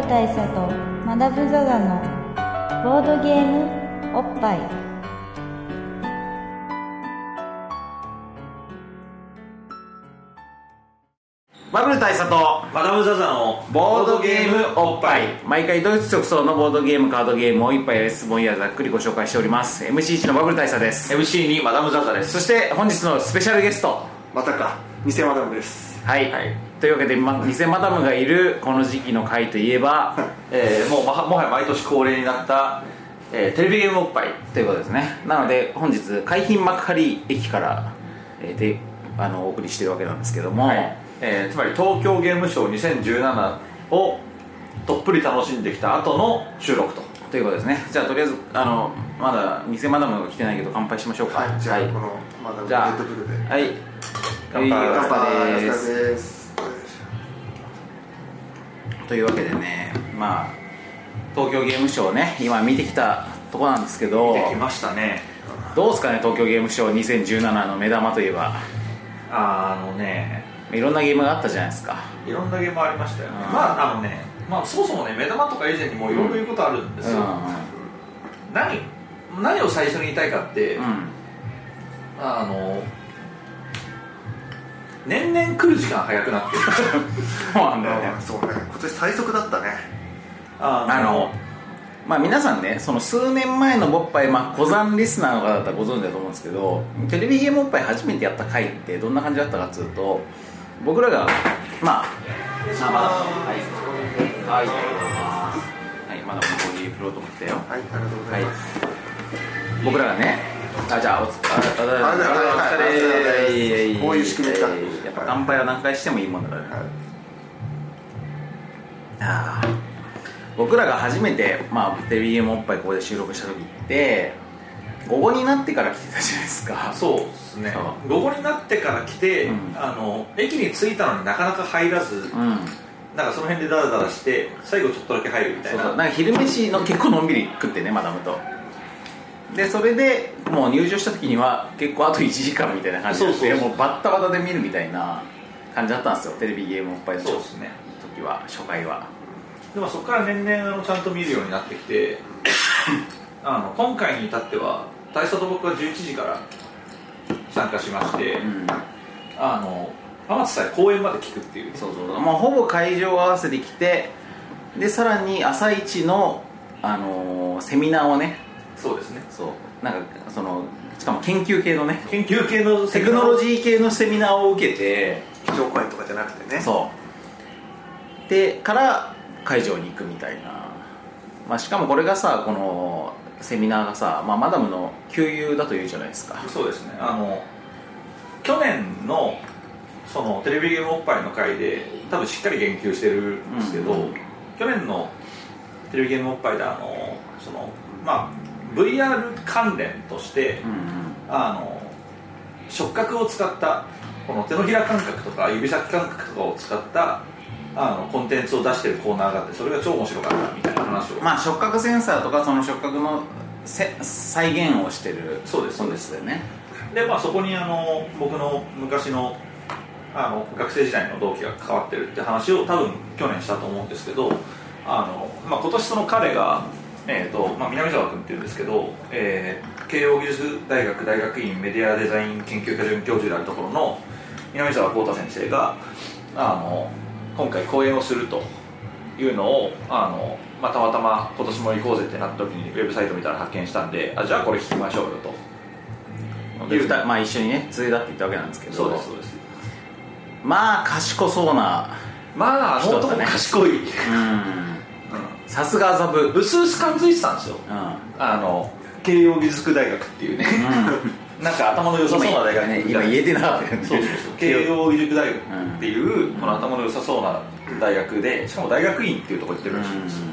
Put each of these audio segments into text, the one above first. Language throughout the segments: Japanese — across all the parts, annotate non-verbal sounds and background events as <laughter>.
ル大佐とマダム・ザ・ザのボードゲームおっぱい。バブル大佐とマダム・ザ・ザのボードゲームおっぱい。毎回ドイツ直送のボードゲームカードゲームを一杯やレスボンやざっくりご紹介しております。MC1 のバブル大佐です。MC にマダム・ザ・ザです。そして本日のスペシャルゲスト。またか。偽マダムです。はい、はいというわけで、ま、偽マダムがいるこの時期の回といえば <laughs> えーもうまもはや毎年恒例になった、えーテレビゲームおっぱいということですね。なので本日海浜幕張駅から、えーであのお送りしてるわけなんですけども、はい。えーつまり東京ゲームショウ2017をどっぷり楽しんできた後の収録と。ということですね。じゃあとりあえずあのまだ偽マダムが来てないけど乾杯しましょうか。はい。じゃあ、はいこのマダムじゃあレッドブルで。はい。乾杯。はいお乾杯。ですというわけでねまあ東京ゲームショウね今見てきたとこなんですけどできましたね。どうですかね東京ゲームショウ2017の目玉といえば。あのねいろんなゲームがあったじゃないですか。いろんなゲームありましたよね。うん。まああのねまあそもそもね目玉とか以前にもいろいろ言うことあるんですよ、何何を最初に言いたいかって、うん、うん。あの年々来る時間早くなってる。<laughs> そうなんだよね。あそうね今年最速だったね。ああのまあ皆さんねその数年前のボッパイ、まあ、小山リスナーの方だったらご存知だと思うんですけどテレビゲームボッパイ初めてやった回ってどんな感じだったかっつうと僕らがまああまだはい。はいはいまだここにフロート持ってよ。はいありがとうございます、僕らがねあじゃあおつあああありがとうございますお疲れこういう仕組みかやっぱ乾杯は何回してもいいもんだかはい。あー僕らが初めて、まあ、テレビゲームおっぱいここで収録した時って午後になってから来てたじゃないですか。そうですね。午後になってから来て、うん。あの駅に着いたのになかなか入らず、うん。なんかその辺でダラダラして最後ちょっとだけ入るみたいな。そうそう。なんか昼飯の結構のんびり食ってねマダムとでそれでもう入場した時には結構あと1時間みたいな感じでそうそうそう。もうバッタバタで見るみたいな感じだったんですよ。テレビゲームおっぱいのそうですね。時は初回は。でもそこから年々あのちゃんと見るようになってきて <laughs> あの今回に至っては大佐と僕は11時から参加しまして、うん。あの天津さえ公演まで聞くっていうそうそう。まあ、ほぼ会場合わせで来てでさらに朝一の、あのーセミナーをねそうですね。そう。なんかそのしかも研究系のね研究系のテクノロージー系のセミナーを受けて基調講演とかじゃなくてね。そう。でから会場に行くみたいな、まあ、しかもこれがさこのセミナーがさ、まあ、マダムの給油だというじゃないですか。そうですね。あの去年のそのテレビゲームおっぱいの回で多分しっかり言及してるんですけど、うん。去年のテレビゲームおっぱいであのそのまあ VR 関連として、うんうん。あの触覚を使ったこの手のひら感覚とか指先感覚とかを使ったあのコンテンツを出してるコーナーがあってそれが超面白かったみたいな話を、まあ触覚センサーとかその触覚のせ再現をしてるそうです。そうですよね。でまあそこにあの僕の昔のあの学生時代の同期が関わってるって話を多分去年したと思うんですけどあの、まあ、今年その彼が、えーとまあ、南沢君っていうんですけど、えー慶應義塾大学大学院メディアデザイン研究科准教授であるところの南沢幸太先生があの今回講演をするというのをあの、まあ、たまたま今年も行こうぜってなった時にウェブサイト見たら発見したんであじゃあこれ聞きましょうよと。まあ一緒にね連れだって言ったわけなんですけど。そうですそうです。まあ賢そうなまああの男人だね賢い、うんさすが麻布。うんうすうす感づいてたんですよ。あの慶應義塾大学っていうね。<laughs> なんか頭の良さそうな大学ね今言えてなかったよね。そうそうそう。慶應義塾大学っていう、この頭の良さそうな大学でしかも大学院っていうところ行ってるらしいんです。よ、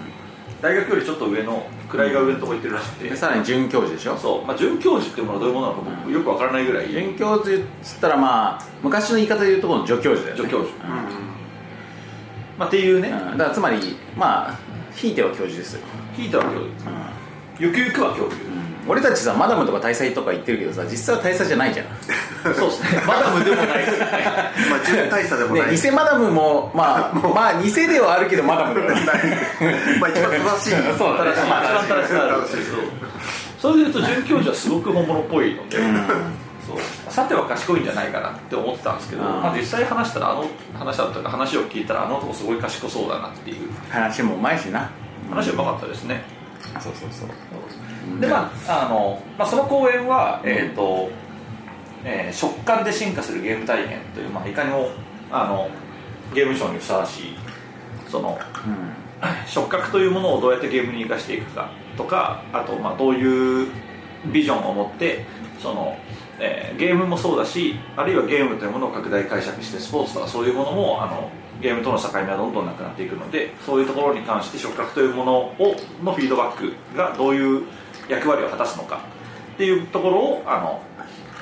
大学よりちょっと上の位が上のとこ行ってるらしくて、でさらに准教授でしょ？そう、まあ、准教授っていうものはどういうものなのか僕よくわからないぐらい。准教授っつったらまあ昔の言い方で言うところの助教授だよね。助教授。うん。まあ、っていうね、うん。だからつまりまあひいては教授ですよ、ひいては教授ゆくゆくは教授うん。俺たちさマダムとか大佐とか言ってるけどさ実際は大佐じゃないじゃん。<laughs> そうですね。マダムでもないですよね。<laughs> まあ準大佐でもない、ね偽マダムもまあ <laughs> まあ偽ではあるけどマダムだよね。まあ一番正しい。そうだね。まあ一番正しさあるんですけどそれでいうと准教授はすごく本物っぽいので、そうさては賢いんじゃないかなって思ってたんですけど、うんまあ、実際話したらあの話だったか話を聞いたらあの男すごい賢そうだなっていう。話もうまいしな。話はうまかったですね、そうそうそう。でまああの、まあ、その公演は、えーとえー食感で進化するゲーム体験という、まあ、いかにもあのゲームショーにふさわしいその触覚というものをどうやってゲームに生かしていくかとかあとまあどういうビジョンを持ってその、えーゲームもそうだしあるいはゲームというものを拡大解釈してスポーツとかそういうものもあのゲームとの境目はどんどんなくなっていくのでそういうところに関して触覚というものをのフィードバックがどういう役割を果たすのかっていうところをあの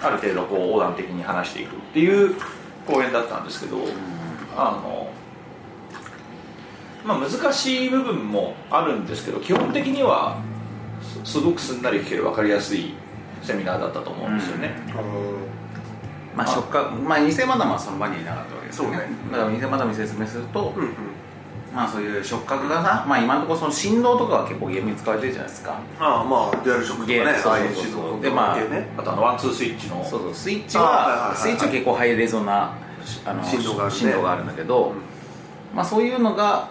ある程度こう横断的に話していくっていう講演だったんですけど、あのまあ、難しい部分もあるんですけど基本的にはすごくすんなり聞ける分かりやすいセミナーだったと思うんですよね、まあ触覚まあ偽マダムはその場にいなかったわけですよね。そうね。だから偽マダムに説明すると、うんうん。まあそういう触覚がさまあ今のところその振動とかは結構ゲームに使われてるじゃないですか。ああまあデュアルショックとかねそうそうそうでまあねあとあのワンツースイッチのそうそう。スイッチあはいはいはいはい。はスイッチは結構ハイレゾなあの振動があるね。振動があるんだけど、まあそういうのが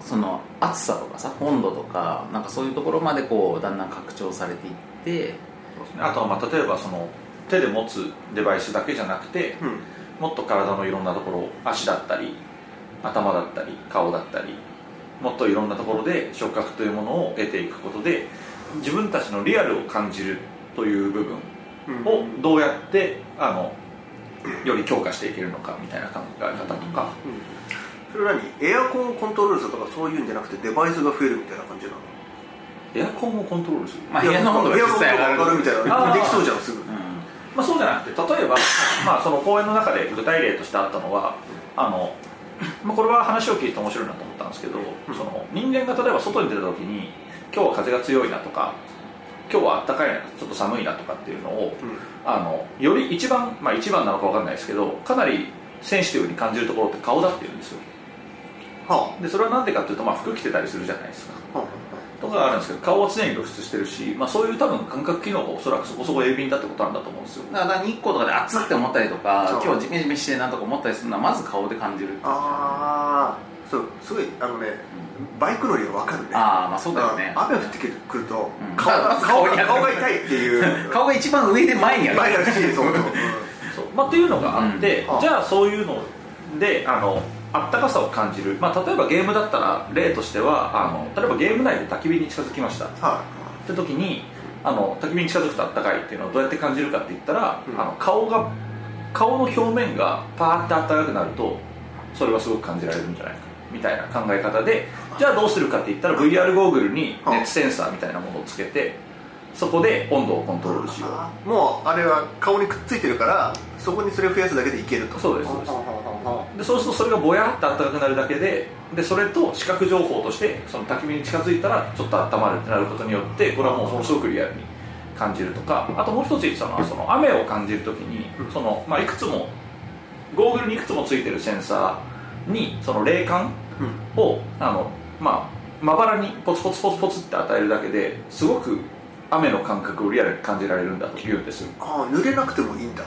その暑さとかさ温度とかなんかそういうところまでこうだんだん拡張されていってね。あとはまあ例えばその手で持つデバイスだけじゃなくて、うん。もっと体のいろんなところ足だったり頭だったり顔だったりもっといろんなところで触覚というものを得ていくことで自分たちのリアルを感じるという部分をどうやってあのより強化していけるのかみたいな考え方とか、それ何？エアコンをコントロールするとかそういうんじゃなくてデバイスが増えるみたいな感じなの？エアコンをコントロールする、まあ部屋の温度が実際上がる。みたいな。できそうじゃんすぐ。まあ、そうじゃなくて例えば、<laughs> まあ、その講演の中で具体例としてあったのはあの、まあ、これは話を聞いて面白いなと思ったんですけど、その人間が例えば外に出た時に今日は風が強いなとか今日は暖かいなちょっと寒いなとかっていうのを、あのより一番、まあ、一番なのか分かんないですけどかなりセンシティブに感じるところって顔だっていうんですよ。はでそれは何でかっていうと、まあ、服着てたりするじゃないですか。あ。はとかがあるんですけど顔は常に露出してるし、まあ、そういう多分感覚機能がおそらくそこそこ鋭敏だってことなんだと思うんですよ。だから日光とかで暑って思ったりとか今日ジメジメしてるなとか思ったりするのはまず顔で感じるああー。そうすごいあのねバイク乗りが分かるね。ああまあそうだよね。あ雨降ってくるとうん。顔顔が顔が痛いっていう。<laughs> 顔が一番上で前にある。前だしそうそう。<laughs> そう。まあ、っていうのがあって、うん。じゃあそういうのであのあったかさを感じる、まあ、例えばゲームだったら例としてはあの例えばゲーム内で焚き火に近づきました。っはて時にあの焚き火に近づくとあったかいっていうのをどうやって感じるかって言ったら、うん。あの顔が顔の表面がパーってあったかくなるとそれはすごく感じられるんじゃないか。みたいな考え方でじゃあどうするかって言ったら VR ゴーグルに熱センサーみたいなものをつけてそこで温度をコントロールしよう。あもうあれは顔にくっついてるからそこにそれを増やすだけでいけると。そうですそうです。でそうするとそれがぼやっと暖かくなるだけででそれと視覚情報としてその焚き火に近づいたらちょっと温まるってなることによってこれはもうものすごくリアルに感じるとかあともう一つ言ってたのはその雨を感じるときにその、まあ、いくつもゴーグルにいくつもついてるセンサーにその冷感をあの、まあ、まばらにポツポツポツポツって与えるだけですごく雨の感覚をリアルに感じられるんだというんです。ああ濡れなくてもいいんだ。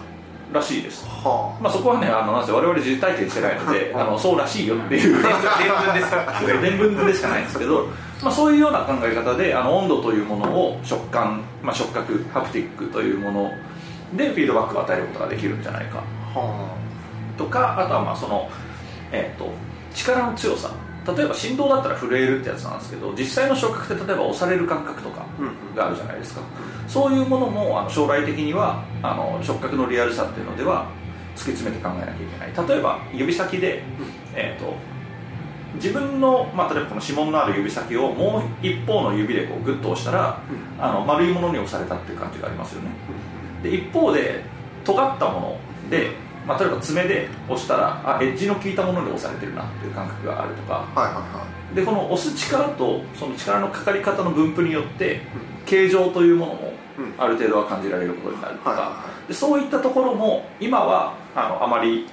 らしいですはまあ、そこはね、あのなんせ我々実体験してないので、あ。のそうらしいよっていう伝聞です。伝聞でしかないんですけど、まあ、そういうような考え方で、あの温度というものを触感、まあ、触覚、ハプティックというものでフィードバックを与えることができるんじゃないか。あ。はとか、あとはまあその、えー、と力の強さ、例えば振動だったら震えるってやつなんですけど、実際の触覚って例えば押される感覚とかうんがあるじゃないですか。そういうものもあの将来的にはあの触覚のリアルさっていうのでは突き詰めて考えなきゃいけない。例えば指先で、えー、と自分の、まあ、例えばこの指紋のある指先をもう一方の指でこうグッと押したら、あの丸いものに押されたっていう感じがありますよね。で一方で尖ったもので、まあ、例えば爪で押したらあエッジの効いたもので押されてるなっていう感覚があるとか。はいはいはでこの押す力とその力のかかり方の分布によって形状というものもうん。ある程度は感じられることになるとか、でそういったところも今はあのあまり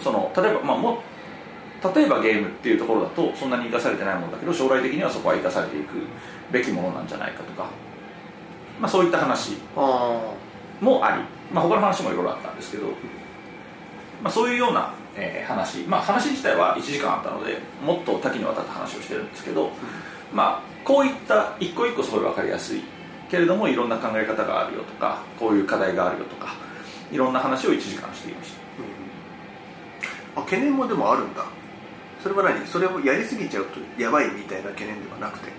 その例えば、まあ、も例えばゲームっていうところだとそんなに生かされてないものだけど将来的にはそこは生かされていくべきものなんじゃないかとか、まあ、そういった話あもあり、まあ、他の話もいろいろあったんですけど、まあ、そういうような、えー話、まあ、話自体は1時間あったのでもっと多岐にわたった話をしてるんですけど、まあ、こういった一個一個すごい分かりやすい。けれどもいろんな考え方があるよとかこういう課題があるよとかいろんな話を1時間していました。あ懸念もでもあるんだ。それは何？それをやりすぎちゃうとやばいみたいな懸念ではなくて。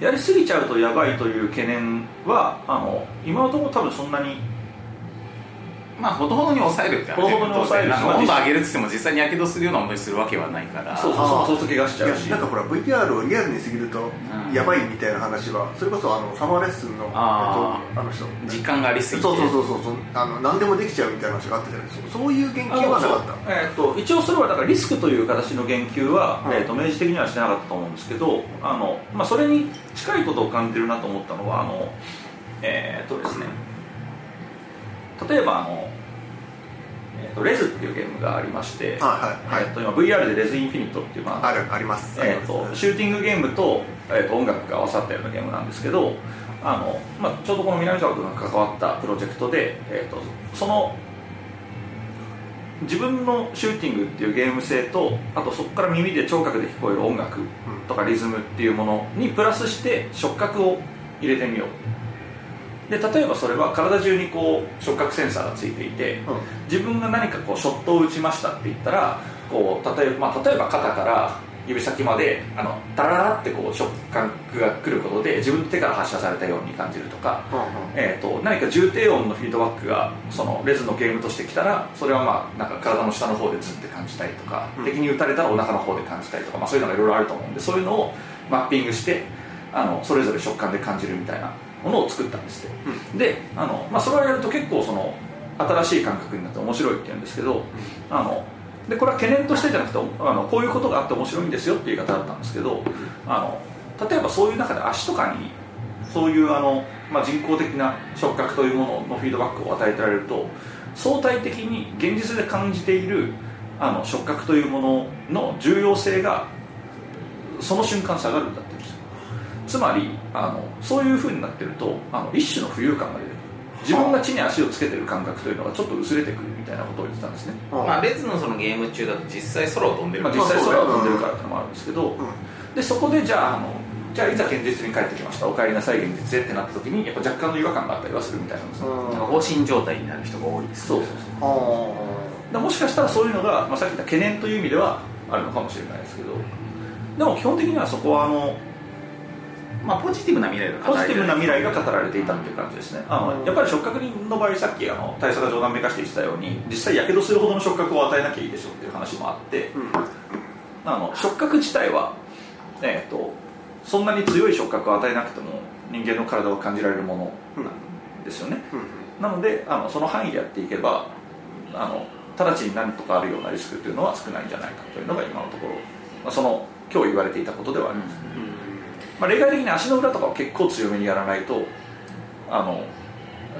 やりすぎちゃうとやばいという懸念はあの今のところ多分そんなにまあほどほどに抑えるってほどほどに抑える温度上げるっつっても実際にやけどするような思いするわけはないから。そうそうそうそう怪我しちゃうなんかほら VTR をリアルにすぎるとん。やばいみたいな話はそれこそあのサマーレッスンのああの人。実感がありすぎて。そうそうそうそうそう。あの何でもできちゃうみたいな話があったじゃないですか。そういう言及はなかった。えー、と一応それはだからリスクという形の言及は、うん。えー、と明示的にはしてなかったと思うんですけどあの、まあ、それに近いことを感じるなと思ったのはあのえっ、とですね例えばあの、えー、とレズっていうゲームがありまして、はいはいはい。えー、と今 VR でレズインフィニットっていう、まああるあります。えー、とシューティングゲームと,、えー、と音楽が合わさったようなゲームなんですけどあの、まあ、ちょうどこの南沢君が関わったプロジェクトで、えー、とその自分のシューティングっていうゲーム性とあとそこから耳で聴覚で聞こえる音楽とかリズムっていうものにプラスして触覚を入れてみようで例えばそれは体中にこう触覚センサーがついていて、うん。自分が何かこうショットを打ちましたって言ったらこう例えば、まあ、例えば肩から指先まであのダラダラってこう触覚が来ることで自分の手から発射されたように感じるとか、うんうん。えー、と何か重低音のフィードバックがそのレズのゲームとしてきたらそれはまあなんか体の下の方でズンって感じたりとか、うん。敵に撃たれたらお腹の方で感じたりとか、まあ、そういうのがいろいろあると思うんでそういうのをマッピングしてあのそれぞれ触感で感じるみたいなものを作ったんですって、であの、まあ、それをやると結構その新しい感覚になって面白いって言うんですけど、あのでこれは懸念としてじゃなくてあのこういうことがあって面白いんですよっていう言い方だったんですけどあの例えばそういう中で足とかにそういうあの、まあ、人工的な触覚というもののフィードバックを与えてられると相対的に現実で感じているあの触覚というものの重要性がその瞬間下がるんだつまりあのそういうふうになってるとあの一種の浮遊感が出てくる。自分が地に足をつけてる感覚というのがちょっと薄れてくるみたいなことを言ってたんですね、うんまあレズのそのゲーム中だと実際空を飛んでる。まあ、実際空を飛んでるからってのもあるんですけど、うん。でそこでじゃああのじゃあいざ現実に帰ってきました。お帰りなさい現実へってなった時にやっぱ若干の違和感があったりはするみたいなんですよ、うん。なんか放心状態になる人が多いですそうそうそうあでもしかしたらそういうのが、まあ、さっき言った懸念という意味ではあるのかもしれないですけど。でも基本的にはそこはあのまあポジティブな未来がポジティブな未来が語られていたっていう感じですね。あのやっぱり触覚の場合さっきあの大佐が冗談めかして言ってたように実際やけどするほどの触覚を与えなきゃいいでしょっていう話もあってうん。あの触覚自体は、えー、とそんなに強い触覚を与えなくても人間の体は感じられるものなんですよね、うん。なのであのその範囲でやっていけばあの直ちに何とかあるようなリスクというのは少ないんじゃないかというのが今のところ、まあ、その今日言われていたことではあります、まあ、例外的に足の裏とかを結構強めにやらないとあの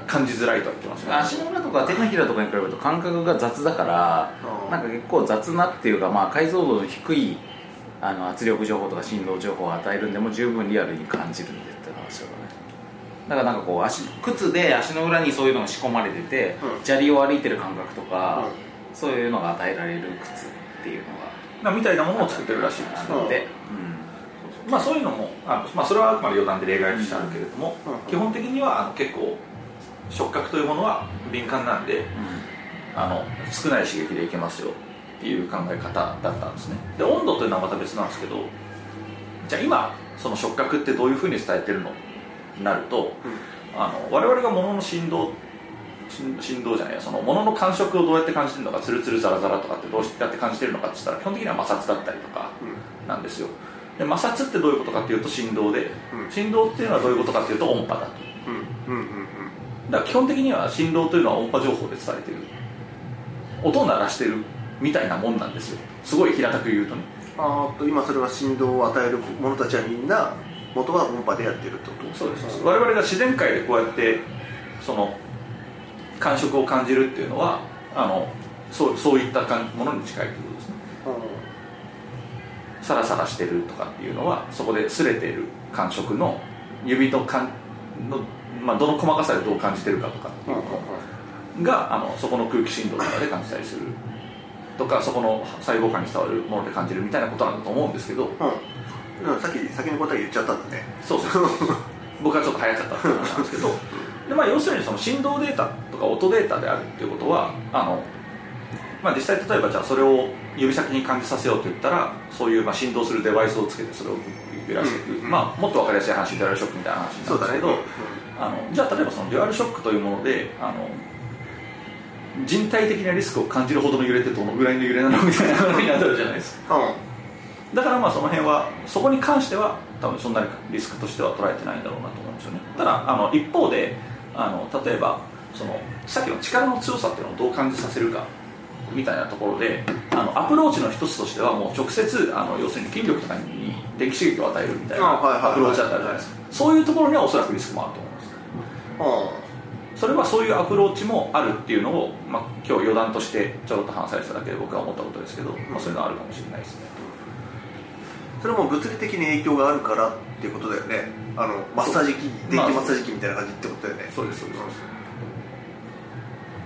感じづらいとは言ってますね。足の裏とか手のひらとかに比べると感覚が雑だからうん。なんか結構雑なっていうか、まあ、解像度の低いあの圧力情報とか振動情報を与えるんでも十分リアルに感じるんでって話だね。だからなんかこう足靴で足の裏にそういうのが仕込まれてて、うん。砂利を歩いてる感覚とか、うそういうのが与えられる靴っていうのまあみたいなものを作ってるらしいんですよ。があって、まあそういうのもあの、まあ、それはあくまで余談で例外としてあるけれども、うん基本的にはあの結構触覚というものは敏感なんであの少ない刺激でいけますよっていう考え方だったんですね。で温度というのはまた別なんですけどじゃあ今その触覚ってどういうふうに伝えてるのになるとあの我々が物の振動振振動じゃないやその物の感触をどうやって感じてるのかツルツルザラザラとかってどうやって感じてるのかって言ったら基本的には摩擦だったりとかなんですよで摩擦ってどういうことかっていうと振動で、うん。振動っていうのはどういうことかっていうと音波だと。うん。うんうんうん。だから基本的には振動というのは音波情報で伝えてる。音を鳴らしてるみたいなもんなんですよ。すごい平たく言うとね。あと今それは振動を与える者たちはみんな元は音波でやってるってこと？そうです。我々が自然界でこうやってその感触を感じるっていうのはあのそうそういった感ものに近いというサラサラしてるとかっていうのはそこで擦れている感触の指と感の、まあ、どの細かさでどう感じてるかとかっていうのがあのそこの空気振動とかで感じたりするとかそこの細胞間に伝わるもので感じるみたいなことなんだと思うんですけどうん、うん、さっき先に答え言っちゃったんだね。そうそうそう。僕はちょっと早かったって話なんですけどで、まあ、要するにその振動データとか音データであるっていうことはあの、まあ、実際例えばじゃあそれを指先に感じさせようと言ったらそういうまあ振動するデバイスをつけてそれを揺らしていく、うんまあ、もっと分かりやすい話デュアルショックみたいな話なんですけど、あのじゃあ例えばそのデュアルショックというものであの人体的なリスクを感じるほどの揺れってどのぐらいの揺れなのみたいな話になるじゃないですか。うん。うんだからまあその辺はそこに関しては多分そんなにリスクとしては捉えてないんだろうなと思うんですよね。ただあの一方であの例えばそのさっきの力の強さっていうのをどう感じさせるかみたいなところであのアプローチの一つとしてはもう直接あの要するに筋力とかに電気刺激を与えるみたいなアプローチだったじゃないですか。そういうところにはおそらくリスクもあると思います。それはそういうアプローチもあるっていうのを、まあ、今日余談としてちょろっと話されてただけで僕は思ったことですけど、まあ、そういうのはあるかもしれないですね。それも物理的に影響があるからっていうことだよね。あのマッサージ機電気マッサージ機みたいな感じってことだよね。そうですそうですそうです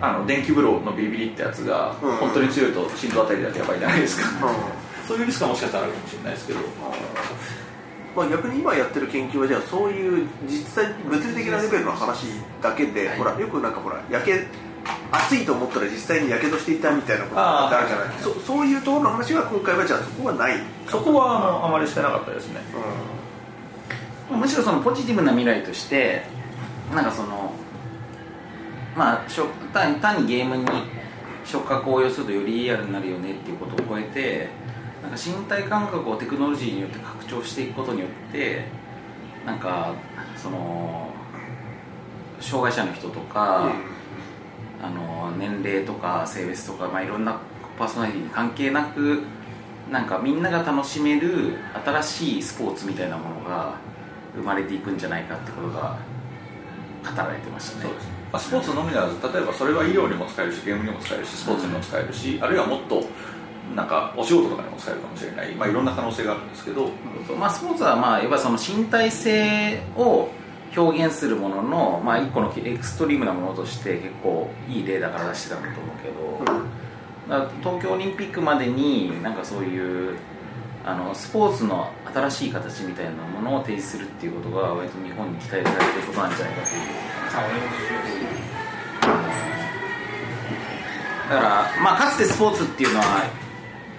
あの電気風呂のビリビリってやつがうん。本当に強いと振動あたりだけやばいじゃないですか、うん。そういうリスクはもしかしたらあるかもしれないですけど。まあ、逆に今やってる研究はじゃあそういう実際物理的なレベルの話だけで、はい。ほらよくなんかほら焼け暑いと思ったら実際にやけどしていたみたいなことがあるじゃないそそういうところの話は今回はじゃあそこはない、そこはあのあまりしてなかったですね。むしろそのポジティブな未来としてなんかそのまあ単単にゲームに触覚を応用するとよりリアルになるよねっていうことを超えてなんか身体感覚をテクノロジーによって拡張していくことによってなんかその障害者の人とか、あの年齢とか性別とか、まあ、いろんなパーソナリティに関係なくなんかみんなが楽しめる新しいスポーツみたいなものが生まれていくんじゃないかってことが語られてましたねまあ、スポーツのみならず例えばそれは医療にも使えるしゲームにも使えるしスポーツにも使えるし、あるいはもっとなんかお仕事とかにも使えるかもしれない、まあ、いろんな可能性があるんですけど、まあ、スポーツはまあやっぱその身体性を表現するものの、まあ、一個のエクストリームなものとして結構いい例だから出してたんだと思うけど、東京オリンピックまでになんかそういうあのスポーツの新しい形みたいなものを提示するっていうことが割と日本に期待されてることなんじゃないかというだから、まあ、かつてスポーツっていうのは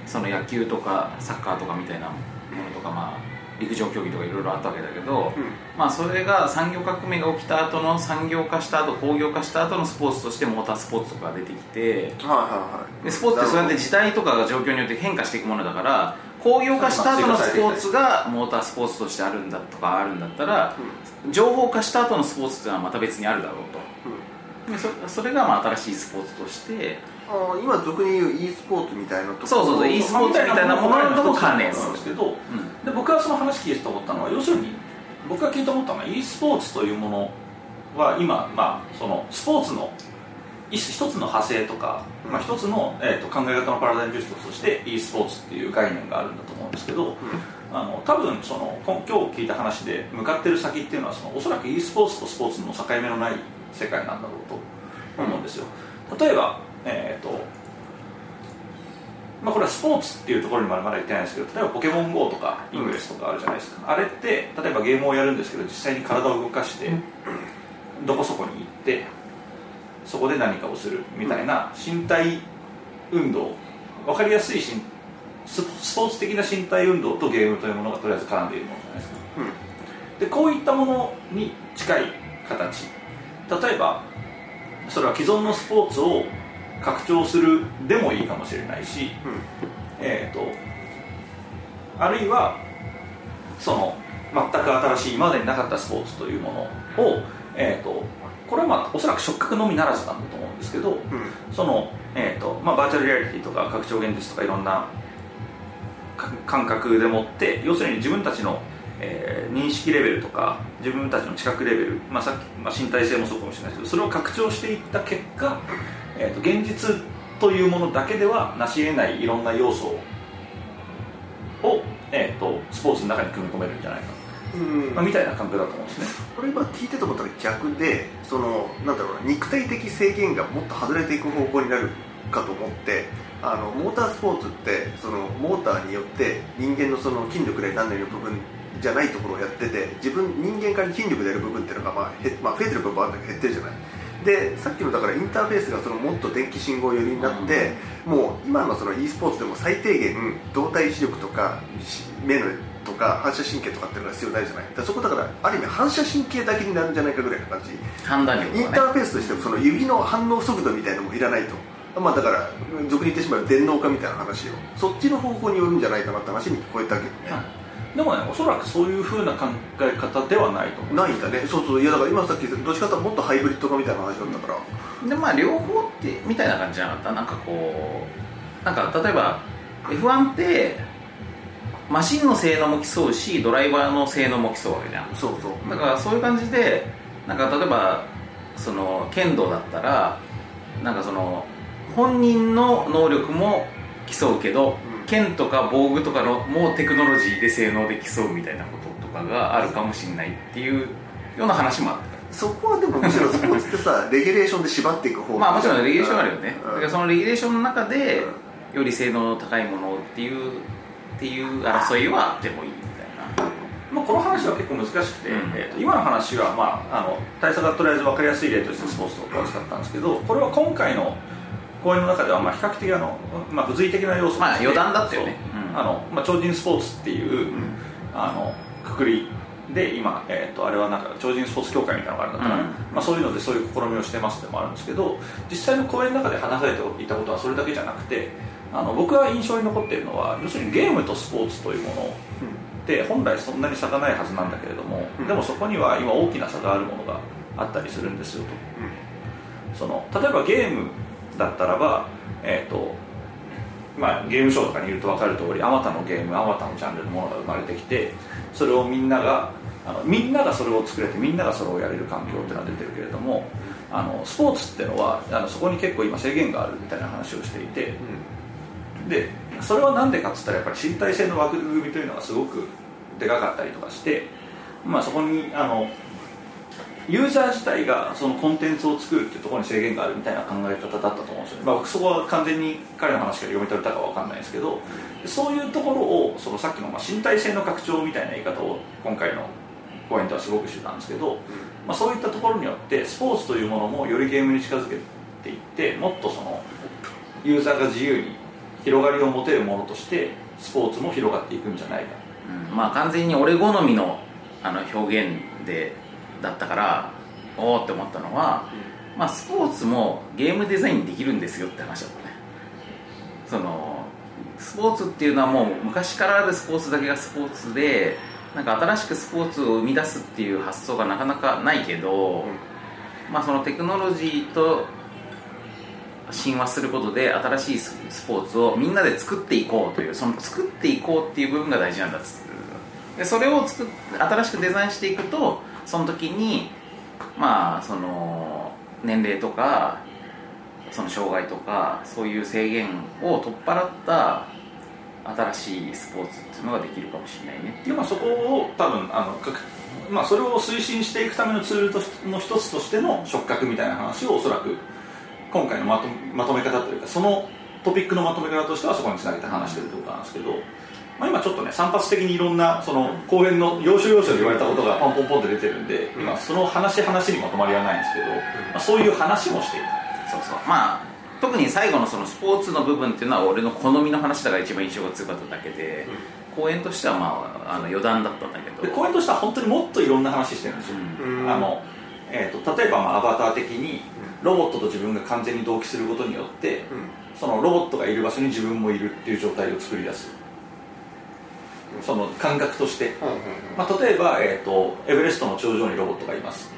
その野球とかサッカーとかみたいなものとか、まあ、陸上競技とかいろいろあったわけだけど、まあ、それが産業革命が起きた後の産業化した後工業化した後のスポーツとしてモータースポーツとかが出てきてはいはいはい。でスポーツってそうやって時代とかが状況によって変化していくものだから工業化した後のスポーツがモータースポーツとしてあるんだとかあるんだったら情報化した後のスポーツっていうのはまた別にあるだろうと。でそそれがまあ新しいスポーツとしてあー今俗に言う e スポーツみたいなとこそうそうそう e スポーツみたいなものとも関連する。なんですけど、で僕はその話聞いてて思ったのは要するに僕が聞いて思ったのは e スポーツというものは今、まあ、そのスポーツの一一つの派生とか、まあ、一つの、えー、と考え方のパラダイムの一つとして e スポーツっていう概念があるんだと思うんですけど、あの多分その今今日聞いた話で向かってる先っていうのはそのおそらく e スポーツとスポーツの境目のない世界なんだろうと思うんですよ。例えば、えーとまあ、これはスポーツっていうところにまでまだ言ってないですけど例えばポケモン GO とかイングレスとかあるじゃないですか、あれって例えばゲームをやるんですけど実際に体を動かしてどこそこに行ってそこで何かをするみたいな身体運動。分かりやすい身ススポーツ的な身体運動とゲームというものがとりあえず絡んでいるものじゃないですか。でこういったものに近い形。例えばそれは既存のスポーツを拡張するでもいいかもしれないし、えー、とあるいはその全く新しい今までになかったスポーツというものを、えー、とこれはまあおそらく触覚のみならずなんだと思うんですけどその、えーとまあ、バーチャルリアリティとか拡張現実とかいろんなか感覚でもって要するに自分たちのえー認識レベルとか自分たちの知覚レベル、まあ、さっき、まあ、身体性もそうかもしれないですけどそれを拡張していった結果、えー、と現実というものだけでは成し得ないいろんな要素を、えー、とスポーツの中に組み込めるんじゃないか、うん。まあ、みたいな感覚だと思うんですね。これ今聞いてて思ったら逆でそのなんだろうな肉体的制限がもっと外れていく方向になるかと思ってあのモータースポーツってそのモーターによって人間のその筋力で何々の部分じゃないところをやってて自分人間から筋力でやる部分っていうのが、まあへまあ、増えてる部分はあるんだけど減ってるじゃない。でさっきのだからインターフェースがそのもっと電気信号寄りになって、もう今のその e スポーツでも最低限動体視力とかし目のとか反射神経とかっていうのが必要ないじゃない。だそこだからある意味反射神経だけになるんじゃないかぐらいの感じ。判断力インターフェースとしてその指の反応速度みたいなのもいらないと。まあだから俗に言ってしまう電脳化みたいな話を。そっちの方向によるんじゃないかなって話に聞こえたけどね、でもねおそらくそういうふうな考え方ではないと思う。ないんだね。そうそう。いやだから今さっきどっちかともっとハイブリッド化みたいな話だったから、でまあ両方ってみたいな感じじゃなかった。なんかこうなんか例えば F1 ってマシンの性能も競うしドライバーの性能も競うわけじゃん。そうそう。だからそういう感じでなんか例えばその剣道だったらなんかその本人の能力も競うけど、うん。剣とか防具とかのもテクノロジーで性能で競うみたいなこととかがあるかもしれないっていうような話もあった。そこはでもむしろスポーツってさ <laughs> レギュレーションで縛っていく方まあもちろんレギュレーションあるよね、うん。だからそのレギュレーションの中でより性能の高いものっていうっていう争いはあってもいいみたいな。まあ、この話は結構難しくて、うん。えーと今の話は、まあ、あの大佐がとりあえず分かりやすい例としてスポーツとかを使ったんですけどこれは今回の講演の中ではまあ比較的あの、まあ、物理的な要素まあ余談だったよね。そううん。あのまあ、超人スポーツっていう、あのくくりで今、えー、とあれはなんか超人スポーツ協会みたいなのがあるのかな、うん。まあ、そういうのでそういう試みをしてますってのもあるんですけど実際の講演の中で話されていたことはそれだけじゃなくてあの僕が印象に残っているのは要するにゲームとスポーツというものって本来そんなに差がないはずなんだけれども、うん。でもそこには今大きな差があるものがあったりするんですよと。その例えばゲームだったらば、えーとまあ、ゲームショーとかにいると分かる通りあまたのゲームあまたのジャンルのものが生まれてきてそれをみんながあのみんながそれを作れてみんながそれをやれる環境っていうのは出てるけれどもあのスポーツっていうのはあのそこに結構今制限があるみたいな話をしていてでそれは何でかっつったらやっぱり身体性の枠組みというのがすごくでかかったりとかして、まあ、そこにあのユーザー自体がそのコンテンツを作るっていうところに制限があるみたいな考え方だったと思うんですよね、まあ、僕そこは完全に彼の話から読み取れたかは分かんないですけどそういうところをそのさっきのまあ身体性の拡張みたいな言い方を今回の講演ではすごくしてたんですけど、まあ、そういったところによってスポーツというものもよりゲームに近づけていってもっとそのユーザーが自由に広がりを持てるものとしてスポーツも広がっていくんじゃないか。うん。まあ完全に俺好みのあの表現でだったからおおって思ったのは、まあ、スポーツもゲームデザインできるんですよって話だったね。そのスポーツっていうのはもう昔からあるスポーツだけがスポーツでなんか新しくスポーツを生み出すっていう発想がなかなかないけど、まあ、そのテクノロジーと親和することで新しいスポーツをみんなで作っていこうというその作っていこうっていう部分が大事なんだっつってでそれを作っ新しくデザインしていくとその時にまあその年齢とかその障害とかそういう制限を取っ払った新しいスポーツっていうのができるかもしれないね。で、まあ、そこを多分あのまあ、それを推進していくためのツールとの一つとしての触覚みたいな話をおそらく今回のまとまとめ方というかそのトピックのまとめ方としてはそこにつなげて話してるってことなんですけど、まあ、今ちょっとね散発的にいろんなその講演の要所要所で言われたことがポンポンポンって出てるんで、うん。今その話話にまとまりはないんですけど、まあ、そういう話もしているそうそう。まあ特に最後のそのスポーツの部分っていうのは俺の好みの話だから一番印象が強かっただけで、講演としてはまああの余談だったんだけど。で講演としては本当にもっといろんな話してるんですよ、うん。あのえー、と例えばまあアバター的にロボットと自分が完全に同期することによってそのロボットがいる場所に自分もいるっていう状態を作り出す。その感覚として、まあ、例えば、えー、とエベレストの頂上にロボットがいます。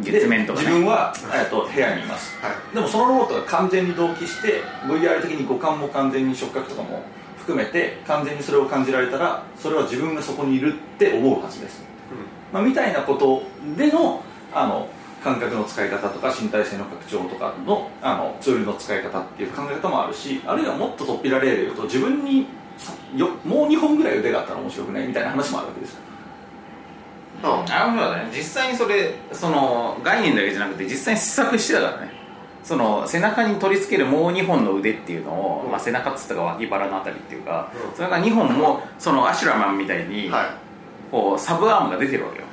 月面とかね。で自分は、えー、と部屋にいます。はい。でもそのロボットが完全に同期して VR 的に五感も完全に触覚とかも含めて完全にそれを感じられたらそれは自分がそこにいるって思うはずです、まあ、みたいなことでのあの感覚の使い方とか身体性の拡張とかのあのツールの使い方っていう考え方もあるしあるいはもっと突飛られるよと自分にさよもう2本ぐらい腕があったら面白くないみたいな話もあるわけですよ。ああのそうだね。実際にそれその概念だけじゃなくて実際に試作してたからね。その背中に取り付けるもう2本の腕っていうのを、うん。まあ、背中っつったか脇腹のあたりっていうか、うん。それが2本もそのアシュラマンみたいに、はこうサブアームが出てるわけよ。い、う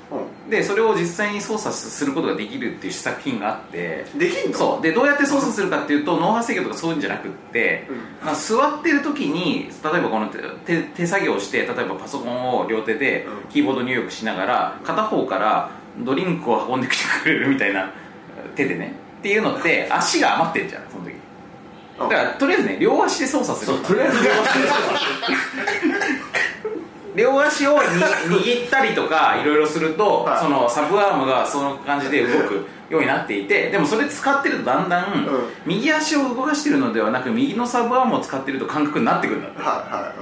でそれを実際に操作することができるっていう試作品があって。ん、できんの？そう。でどうやって操作するかっていうと脳波制御とかそういうんじゃなくって、うん。まあ、座ってる時に例えばこの手手手作業して例えばパソコンを両手でうん。キーボード入力しながら片方からドリンクを運んできてくれるみたいな手でね。っていうのって足が余ってんじゃんその時。だからとりあえずね両足で操作する。とりあえず両足 <laughs> をに <laughs> 握ったりとかいろいろすると、はい。そのサブアームがその感じで動くようになっていてでもそれ使ってるとだんだん、うん。右足を動かしてるのではなく右のサブアームを使ってると感覚になってくるんだって。はいは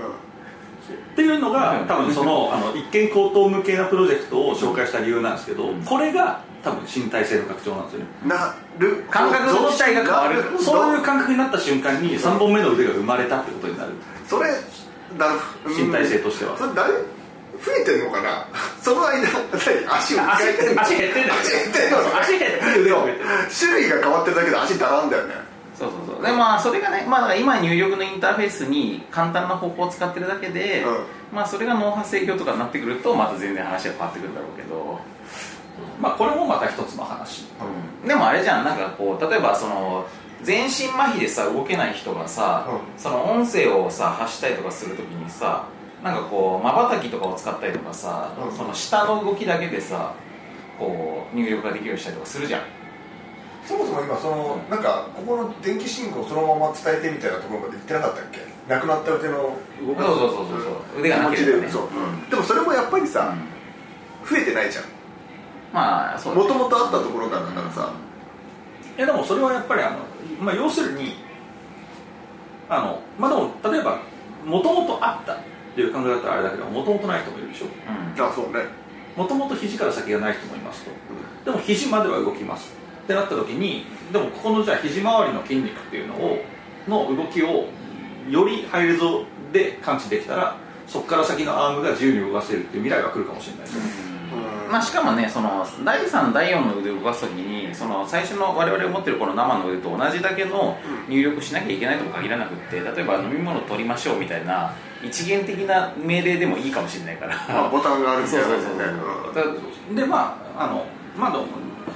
っていうのがうん。多分その <laughs> あの一見口頭向けなプロジェクトを紹介した理由なんですけどこれが多分身体性の拡張なんですよね。いなる。感覚の自体が変わる。そう。いう感覚になった瞬間に3本目の腕が生まれたってことになる。それだ身体性としては。それだい増えてんのかな？<laughs> その間何足を使足えてんの？足減ってんだよ足減ってんの？足減ってる種類が変わってるだけで足だらんだよねそうそうそうでまあそれがね、まあ、今入力のインターフェースに簡単な方法を使ってるだけで、うまあそれが脳波制御とかになってくるとまた全然話が変わってくるんだろうけどまあこれもまた一つの話でもあれじゃんなんかこう例えばその全身麻痺でさ動けない人がさ、うその音声をさ発したりとかするときにさなんかこうまばたきとかを使ったりとかさ、うん。その下の動きだけでさこう入力ができるようにしたりとかするじゃん。そもそも今そのなんかここの電気信号をそのまま伝えてみたいなところまで言ってなかったっけ？亡くなった腕の動そうかそうそうそうそう。腕がなければね。そう。うん。でもそれもやっぱりさうん。増えてないじゃん。まあもともとあったところからだからさ。いやでもそれはやっぱりあの、まあ、要するにあのまあでも例えばもともとあったっていう考えだったらあれだけどもともとない人もいるでしょ。うん。あそうね。もともと肘から先がない人もいますと。でも肘までは動きます。ってなった時にでもここのじゃあ肘周りの筋肉っていうのをの動きをよりハイレゾで感知できたらそこから先のアームが自由に動かせるっていう未来が来るかもしれないですよね。うんまあ、しかもねその第3第4の腕を動かすときにその最初の我々が持ってるこの生の腕と同じだけの入力しなきゃいけないとも限らなくって例えば飲み物取りましょうみたいな一元的な命令でもいいかもしれないから。まあボタンがあるみたいなそうそうでまああのまあ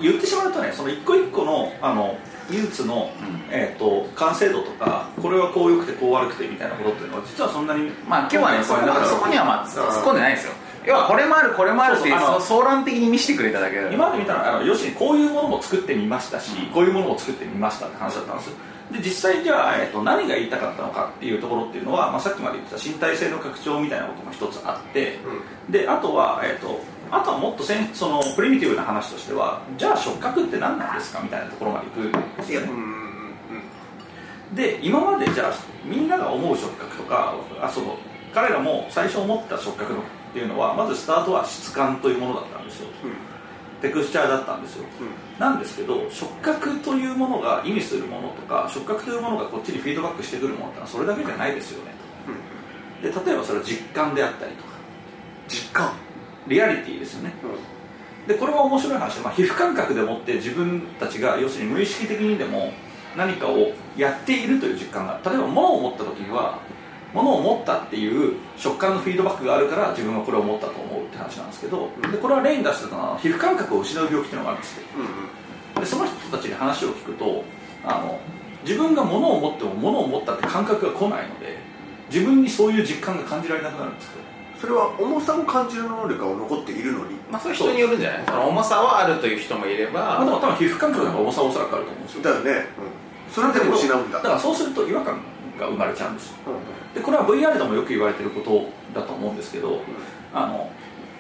言ってしまうとねその一個一個のあの技術の、うん。えー、と完成度とかこれはこう良くてこう悪くてみたいなことっていうのは実はそんなにまあ今日はねそこにはまあ突っ込んでないですよ要はこれもあるこれもあるっていうそうそうあのそ総論的に見せてくれただけ今まで見たらあの要するにこういうものも作ってみましたし、こういうものも作ってみましたって話だったんです。よで実際じゃあ、えー、と何が言いたかったのかっていうところっていうのは、まあ、さっきまで言ってた身体性の拡張みたいなことも一つあって、であとは、えー、とあとはもっとせんそのプリミティブな話としてはじゃあ触覚って何なんですかみたいなところまでいくんですよね。いやうんうんで今までじゃあみんなが思う触覚とかあその彼らも最初思った触覚のっていうのはまずスタートは質感というものだったんですよ。テクスチャーだったんですよ。なんですけど触覚というものが意味するものとか触覚というものがこっちにフィードバックしてくるものってのはそれだけじゃないですよね。で例えばそれは実感であったりとか。実感。リアリティですよね。でこれは面白い話。で、まあ、皮膚感覚でもって自分たちが要するに無意識的にでも何かをやっているという実感が例えば物を持った時には物を持ったっていう食感のフィードバックがあるから自分はこれを持ったと思うって話なんですけどでこれは例に出してたのは皮膚感覚を失う病気っていうのがあるんですよでその人たちに話を聞くとあの自分が物を持っても物を持ったって感覚が来ないので自分にそういう実感が感じられなくなるんですよそれは重さを感じる能力が残っているのに。まあそれ人によるんじゃない？その重さはあるという人もいれば、まあ、でも多分皮膚感覚の方が重さはおそらくあると思うんですよ。だよね。それでも失うんだ。だからそうすると違和感が生まれちゃうんですでこれは VR でもよく言われてることだと思うんですけど、あの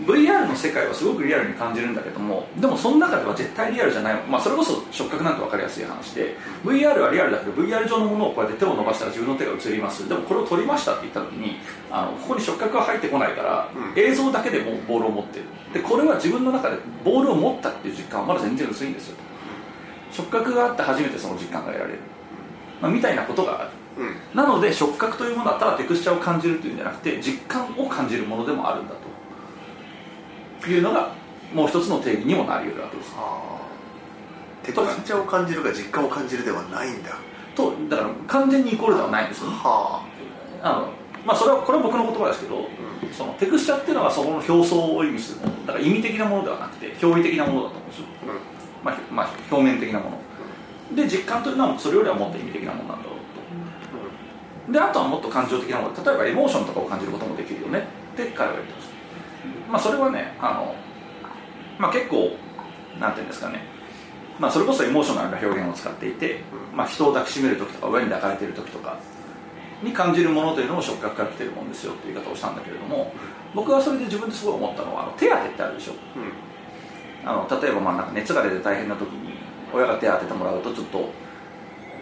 VR の世界はすごくリアルに感じるんだけどもでもその中では絶対リアルじゃない、まあ、それこそ触覚なんて分かりやすい話で VR はリアルだけど VR 上のものをこうやって手を伸ばしたら自分の手が映ります。でもこれを撮りましたって言った時にあのここに触覚が入ってこないから、うん。映像だけでもうボールを持ってる。でこれは自分の中でボールを持ったっていう実感はまだ全然薄いんですよ。触覚があって初めてその実感が得られる、まあ、みたいなことがあるうん。なので触覚というものはただテクスチャーを感じるというんじゃなくて実感を感じるものでもあるんだと。いうのがもう一つの定義にもなり得るわけです。テクスチャーを感じるか実感を感じるではないんだ。とだから完全にイコールではないんですよあ。のまあそれはこれは僕の言葉ですけど、そのテクスチャーっていうのはそこの表層を意味するもの。だから意味的なものではなくて表意的なものだと思うんですよ、あ、うん。まあひまあ、表面的なもの。で実感というのはそれよりはもっと意味的なものなんだであとはもっと感情的なもの例えばエモーションとかを感じることもできるよね。って彼は言ってました。まあそれはねあの、まあ、結構なんていうんですかね。まあそれこそエモーショナルな表現を使っていて、まあ、人を抱きしめる時とか親に抱かれている時とかに感じるものというのを触覚から来てるもんですよっていう言い方をしたんだけれども僕はそれで自分ですごい思ったのはあの手当てってあるでしょ。うあの例えばまあなんか熱が出て大変な時に親が手当ててもらうとちょっと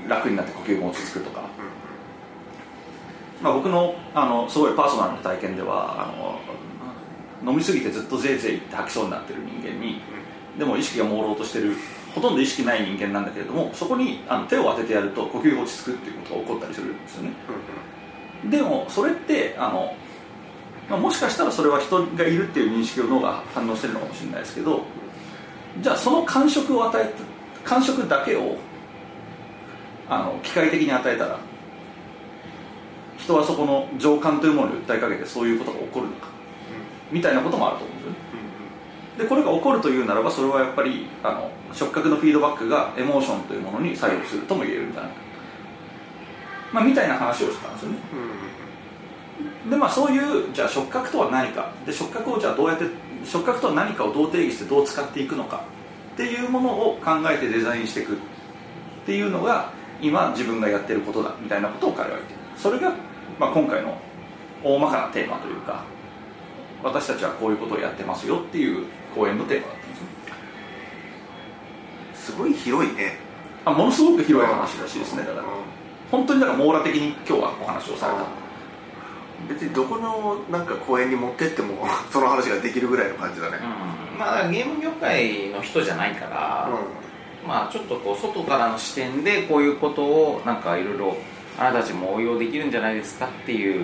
楽になって呼吸も落ち着くとか、まあ、僕のあのすごいパーソナルな体験ではあの飲みすぎてずっとぜいぜいって吐きそうになってる人間に、でも意識が朦朧としてるほとんど意識ない人間なんだけれどもそこにあの手を当ててやると呼吸が落ち着くっていうことが起こったりするんですよね。でもそれってあの、まあ、もしかしたらそれは人がいるっていう認識を脳が反応してるのかもしれないですけどじゃあその感触を与えた感触だけをあの機械的に与えたら人はそこの情感というものに訴えかけてそういうことが起こるのかみたいなこともあると思うんですよね。でこれが起こるというならばそれはやっぱりあの触覚のフィードバックがエモーションというものに作用するとも言えるんじゃないか、まあ、みたいな話をしてたんですよね。でまあそういうじゃあ触覚とは何か。で触覚をじゃあどうやって触覚とは何かをどう定義してどう使っていくのか。っていうものを考えてデザインしていくっていうのが今自分がやってることだみたいなことを彼は言ってる。それが、まあ、今回の大まかなテーマというか私たちはこういうことをやってますよっていう講演のテーマだったんですね。すごい広いね。あものすごく広い話らしいですねだから。う本当にだから網羅的に今日はお話をされた。ん。別にどこのなんか公園に持ってっても <laughs> その話ができるぐらいの感じだね。うん。まあゲーム業界の人じゃないから、まあちょっとこう外からの視点でこういうことをなんかいろいろあなたたちも応用できるんじゃないですかっていう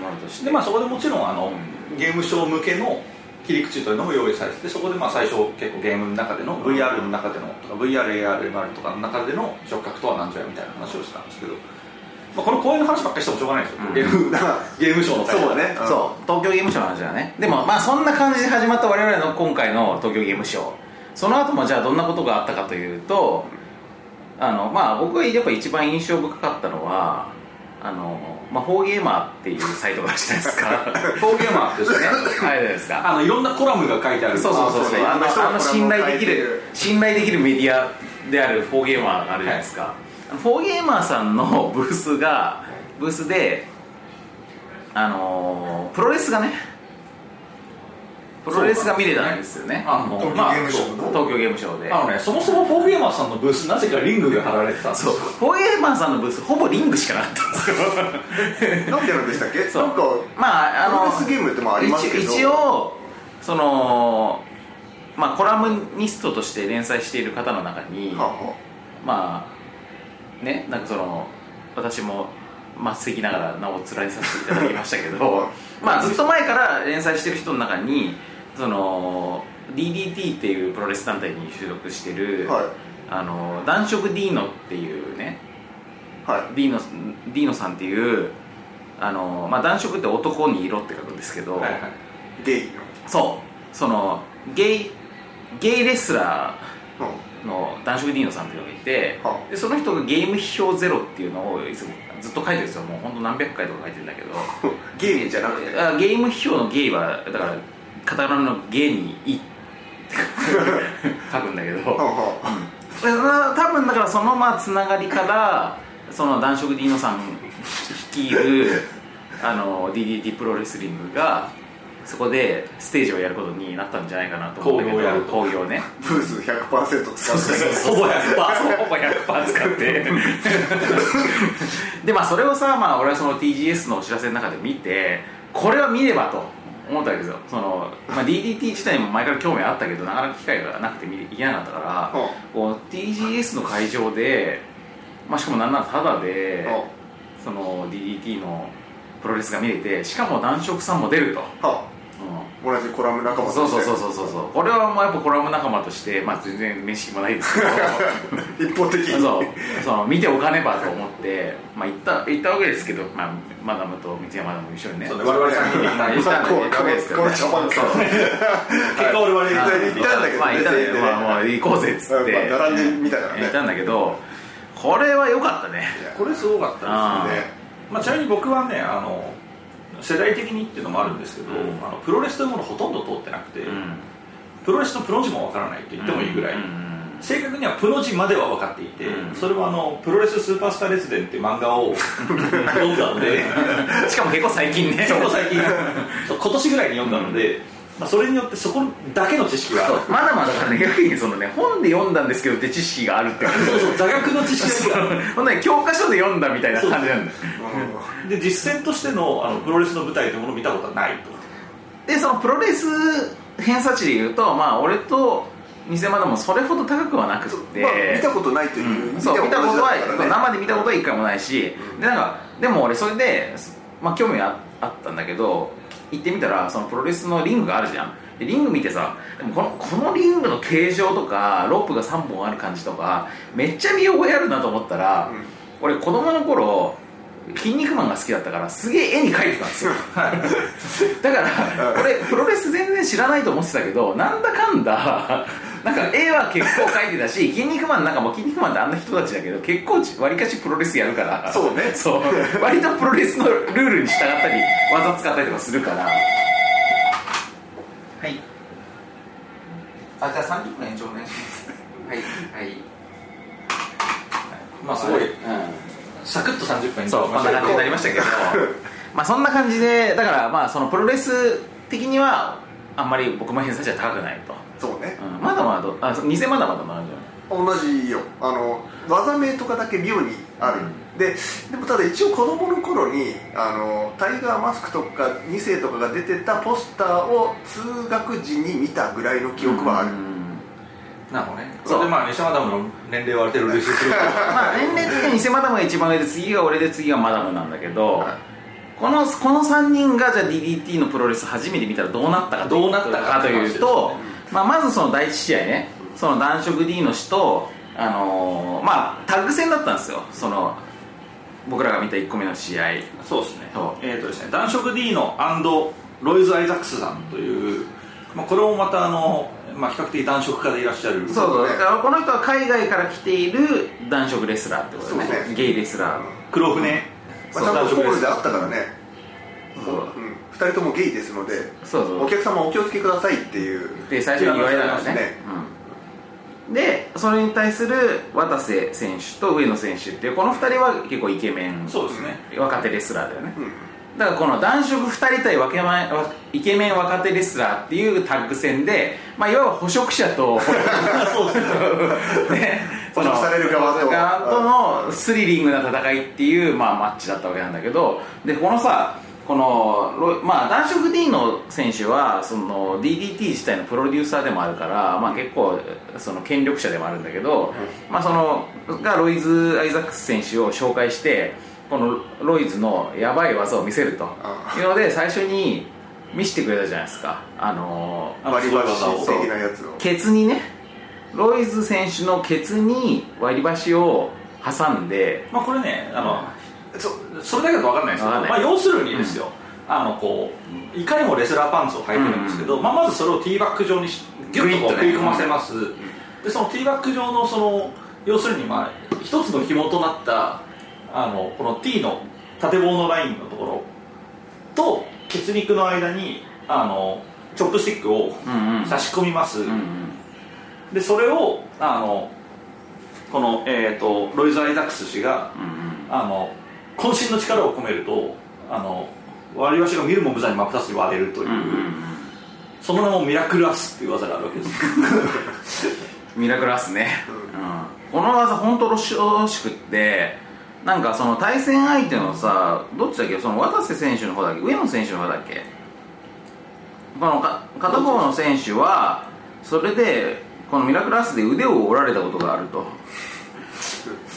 ものとして。でまあそこでもちろんあのゲームショー向けの切り口というのも用意されててそこでまあ最初結構ゲームの中での VR の中でのとか VRARMR とかの中での触覚とは何ぞやみたいな話をしたんですけど、まあ、この公演の話ばっかりしてもしょうがないですよ、うん。ゲーム <laughs> ゲームショーの会そうだね。そう。東京ゲームショウの話だね。でもまあそんな感じで始まった我々の今回の東京ゲームショウその後もじゃあどんなことがあったかというとあのまあ僕がやっぱ一番印象深かったのはあの、まあ、フォーゲーマーっていうサイトがあるじゃないですか。<laughs> フォーゲーマーですね。はいですか。あのいろんなコラムが書いてある。そうそうそうあそう。あのあの信頼できる信頼できるメディアであるフォーゲーマーがあるじゃないですか、あのフォーゲーマーさんのブースがブースであのープロレスがねプロレスが見れたんですよね。あのまあ東京ゲームショウで。あのねそもそもフォーゲーマーさんのブースなぜかリングが貼られてたんですそよう。フォーゲーマーさんのブースほぼリングしかなかったんですよ。<laughs> なんでなんでしたっけ？そう。なんかまああのプロレスゲームってもありますけど。一一応そのまあコラムニストとして連載している方の中に、はあはまあねなんかその私も末席ながら名を連ねさせていただきましたけど。<laughs> まあずっと前から連載してる人の中にその DDT っていうプロレス団体に所属してる、あはい。あの男色ディーノっていうねはい。ディーノディーノさんっていうあの、まあ、男色って男に色って書くんですけど、はいはい。ゲイの？そう。そのゲイゲイレスラうーの男色ディーノさんっていうのがいて、はでその人がゲーム批評ゼロっていうのをいつもずっと書いてるんですよ。もう本当何百回とか書いてるんだけど。ん <laughs> ゲームじゃなくて？あゲーム批評のゲイはだからカタカナのゲイに「い」って書くんだけど。多分だからそのまあつながりからその男色ディーノさん率いるあの DDT プロレスリングがそこでステージをやることになったんじゃないかなと思うんだけど。興行をやると。興行ねブース100%使ってほぼ100%ほぼ100%使ってでまあそれをさ、まあ、俺はその TGS のお知らせの中で見てこれは見ればと思ったわけですよその、まあ、DDT 自体にも前から興味あったけどなかなか機会がなくて見行けなかったから、うん。こう TGS の会場で、まあ、しかもなんならタダで、その DDT のプロレスが見れてしかも男色さんも出ると、同じコラム仲間とそうそうそうそうそうそう。これはもうやっぱコラム仲間として、まあ、全然面識もないですけど。<laughs> 一方的に。そう。その見ておかねばと思って、まあ、行った行ったわけですけど、まあ、マダムと三山マダム一緒にね。そうね我々3人で行んだこう行ったわけですけど、ね、結果俺々行った。行ったんだけどまあ行ったんだけど、ねまあ、もう行こうぜっつって、まあ並んでみたからね。行ったんだけどこれは良かったね。これすごかったあですね。ねまあ、ちなみに僕はねあの世代的にっていうのもあるんですけど、うん。あのプロレスというものほとんど通ってなくて、うん。プロレスのプロ字もわからないと言ってもいいぐらい、うん。正確にはプロ字までは分かっていて、うん。それはあのプロレススーパースター列伝っていう漫画を <laughs> 読んだので。しかも結構最近ね。そこ最近。今年ぐらいに読んだので、まあ、それによってそこだけの知識がある。まだまだからね逆にそのね本で読んだんですけどって知識があるって感じ。そうそう座学の知識が。あるほん教科書で読んだみたいな感じなんだよ。で実践としてのあのプロレスの舞台というものを見たことはないと。でそのプロレス偏差値で言うとまあ俺と偽マダムもそれほど高くはなくって、まあ見たことないといううん。そう見たことはね生で見たことは一回もないし、でなんかでも俺それで、まあ、興味ああったんだけど行ってみたらそのプロレスのリングがあるじゃん。でリング見てさでもこのこのリングの形状とかロープが3本ある感じとかめっちゃ見覚えあるなと思ったら、俺子供の頃筋肉マンが好きだったからすげえ絵に描いてたんですよ。<laughs> だから俺プロレス全然知らないと思ってたけどなんだかんだなんか絵は結構描いてたし <laughs> 筋肉マンなんかもう筋肉マンってあんな人たちだけど結構わりかしプロレスやるから。そうね。<laughs> そう。割とプロレスのルールに従ったり技使ったりとかするから。はい。あじゃあ30分延長お願いします。はいはい。まあすごい。うん。サクッと30分にそうこんな感じになりましたけど。<laughs> まあそんな感じでだからまあそのプロレス的にはあんまり僕も偏差値は高くないと、そうね。うん、まだまだどあ偽まだまだなんじ同じよ。あの技名とかだけ妙にある、ででもただ一応子供の頃にあのタイガーマスクとか2世とかが出てたポスターを通学時に見たぐらいの記憶はある、なるほどね。それでまあ西マダムの年齢をある程度すると <laughs> まあ年齢的に偽マダムが一番上で次が俺で次がマダムなんだけど、はい。このこの3人がじゃあ DDT のプロレス初めて見たらどうなったかとどうなったかというと、まあ、まずその第一試合ねその男色 D の氏と、あのーまあタッグ戦だったんですよ。その僕らが見た1個目の試合。そうですね。えっ、とですね男色 D のロイズ・アイザックスさんという、まあ、これもまたあの、まあ、比較的男色家でいらっしゃる。そうそう。ねだからこの人は海外から来ている男色レスラーってことね。ね。ゲイレスラー、黒船。まあ、ちゃんとホールであったからね、そう。うん、2人ともゲイですのでお客様お気をつけくださいっていうで最初に言われたからね。ね。うん、でそれに対する渡瀬選手と上野選手っていうこの2人は結構イケメンそうですね。若手レスラーだよね、うん。だからこの男色2人対分け前わイケメン若手レスラーっていうタッグ戦で、まあ、いわば捕食者と <laughs> そうですね。ね捕食されるとのスリリングな戦いっていう、まあ、マッチだったわけなんだけどでこのさこのロまあ、男色 D の選手はその DDT 自体のプロデューサーでもあるから、まあ、結構その権力者でもあるんだけど、まあ、そのがロイズ・アイザックス選手を紹介してこのロイズのやばい技を見せると。あいうので最初に見せてくれたじゃないですか。あの割り箸。的なやつをケツにね。ロイズ選手のケツに割り箸を挟んでまあこれねあの、そそれだけだと分かんないですけど、まあ、要するにですよ、あのこういかにもレスラーパンツを履いてるんですけど、まあ、まずそれをティーバッグ状にしギュッとこう食い込ませます、でそのティーバッグ状のその要するにまあ一つの紐となったあのこの T の縦棒のラインのところと血肉の間にあのチョップスティックを差し込みます、うんうん。でそれをあのこの、えー、とロイズ・アイザックス氏がうんうん。あの渾身の力を込めるとあの割り箸が見るも無残に真っ二つに割れるという、その名もミラクルアスっていう技があるわけです。<laughs> ミラクルアスね、うん。この技本当ロシしくってなんかその対戦相手のさどっちだっけ？その渡瀬選手の方だっけ？上野選手の方だっけ？このか片方の選手はそれでこのミラクルアスで腕を折られたことがあると <laughs>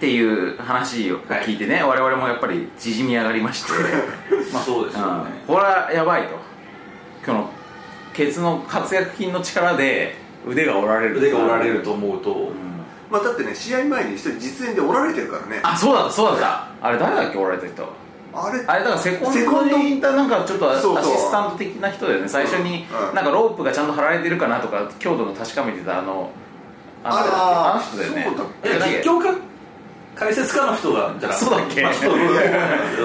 っていう話を聞いてね、我々もやっぱり縮み上がりまして。<laughs> まあそうですよね、これはやばいと。このケツの活躍筋の力で腕が折られる腕が折られると思うと、まあだってね試合前に一人実演でおられてるからね。あそうだったそうだった。あれ誰だっけ折られた人？あれあれだからセコンセコンドドにいたなんかちょっとアシスタント的な人だよね。最初にうんなんかロープがちゃんと張られてるかなとか強度の確かめてたあのあ誰だっけあの人だよね。実況か？解説家の人がじゃそうだっけ？まあ、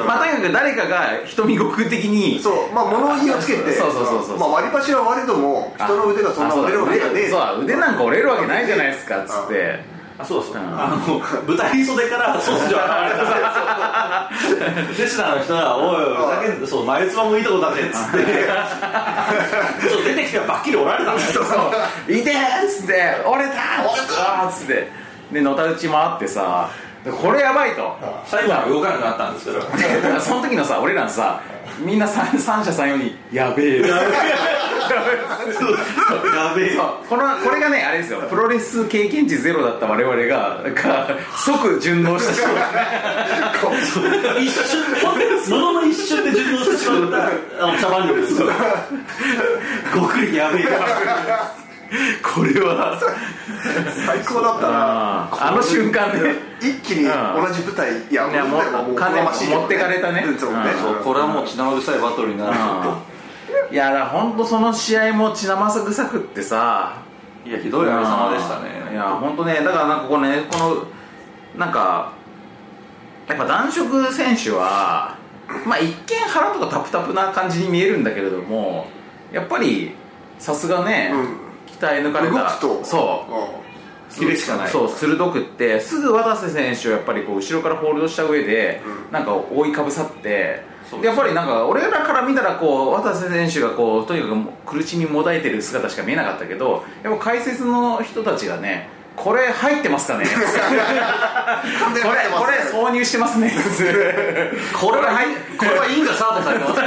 まあとにかく誰かが瞳ごく的にそう。まあ物言いをつけて。そうそうそうそうまあ割り箸は割れども人の腕がそんな折れるわけがねえ。そうだ腕なんか折れるわけないじゃないですかっつって。あそうそう、うん。あの舞台袖から突如現れたレスラーの人が「おいおいふざけんなそう前つばもいいとこだぜ」っつって。そう出てきてばっきり折られたんですよ「いて!」っつって「折れた!」折れたっつって。でのたうち回ってさこれやばいと。最後は動かなくなったんですけど。<laughs> その時のさ俺らのさみんな三三者三様に「やべえ」やべえ <laughs> このこれがねあれですよ。プロレス経験値ゼロだった我々がが即順応した人一瞬ものの一瞬で順応してしまった茶番力です。<laughs> 極力やべえ <laughs> これは。最高だったな。あの瞬間で一気に同じ舞台いやいやもうもう完全持ってかれたね。うんそうね。うん。そうこれはもう血生臭いバトルになる。いやだ本当その試合も血生臭くってさ。いやひどいあれ様でしたね。いや本当ねだからなんかこのねこのなんかやっぱ男色選手はまあ一見腹とかタプタプな感じに見えるんだけれどもやっぱりさすがね、うん鍛え抜かれたそう。キレしかないそう鋭くってすぐ渡瀬選手をやっぱりこう後ろからホールドした上で、うん。なんか覆いかぶさってやっぱりなんか俺らから見たらこう渡瀬選手がこうとにかく苦しみもだえてる姿しか見えなかったけどやっぱ解説の人たちがねこれ入ってますかね?これこれ挿入してますね。<laughs> これはこれはインがサードされてます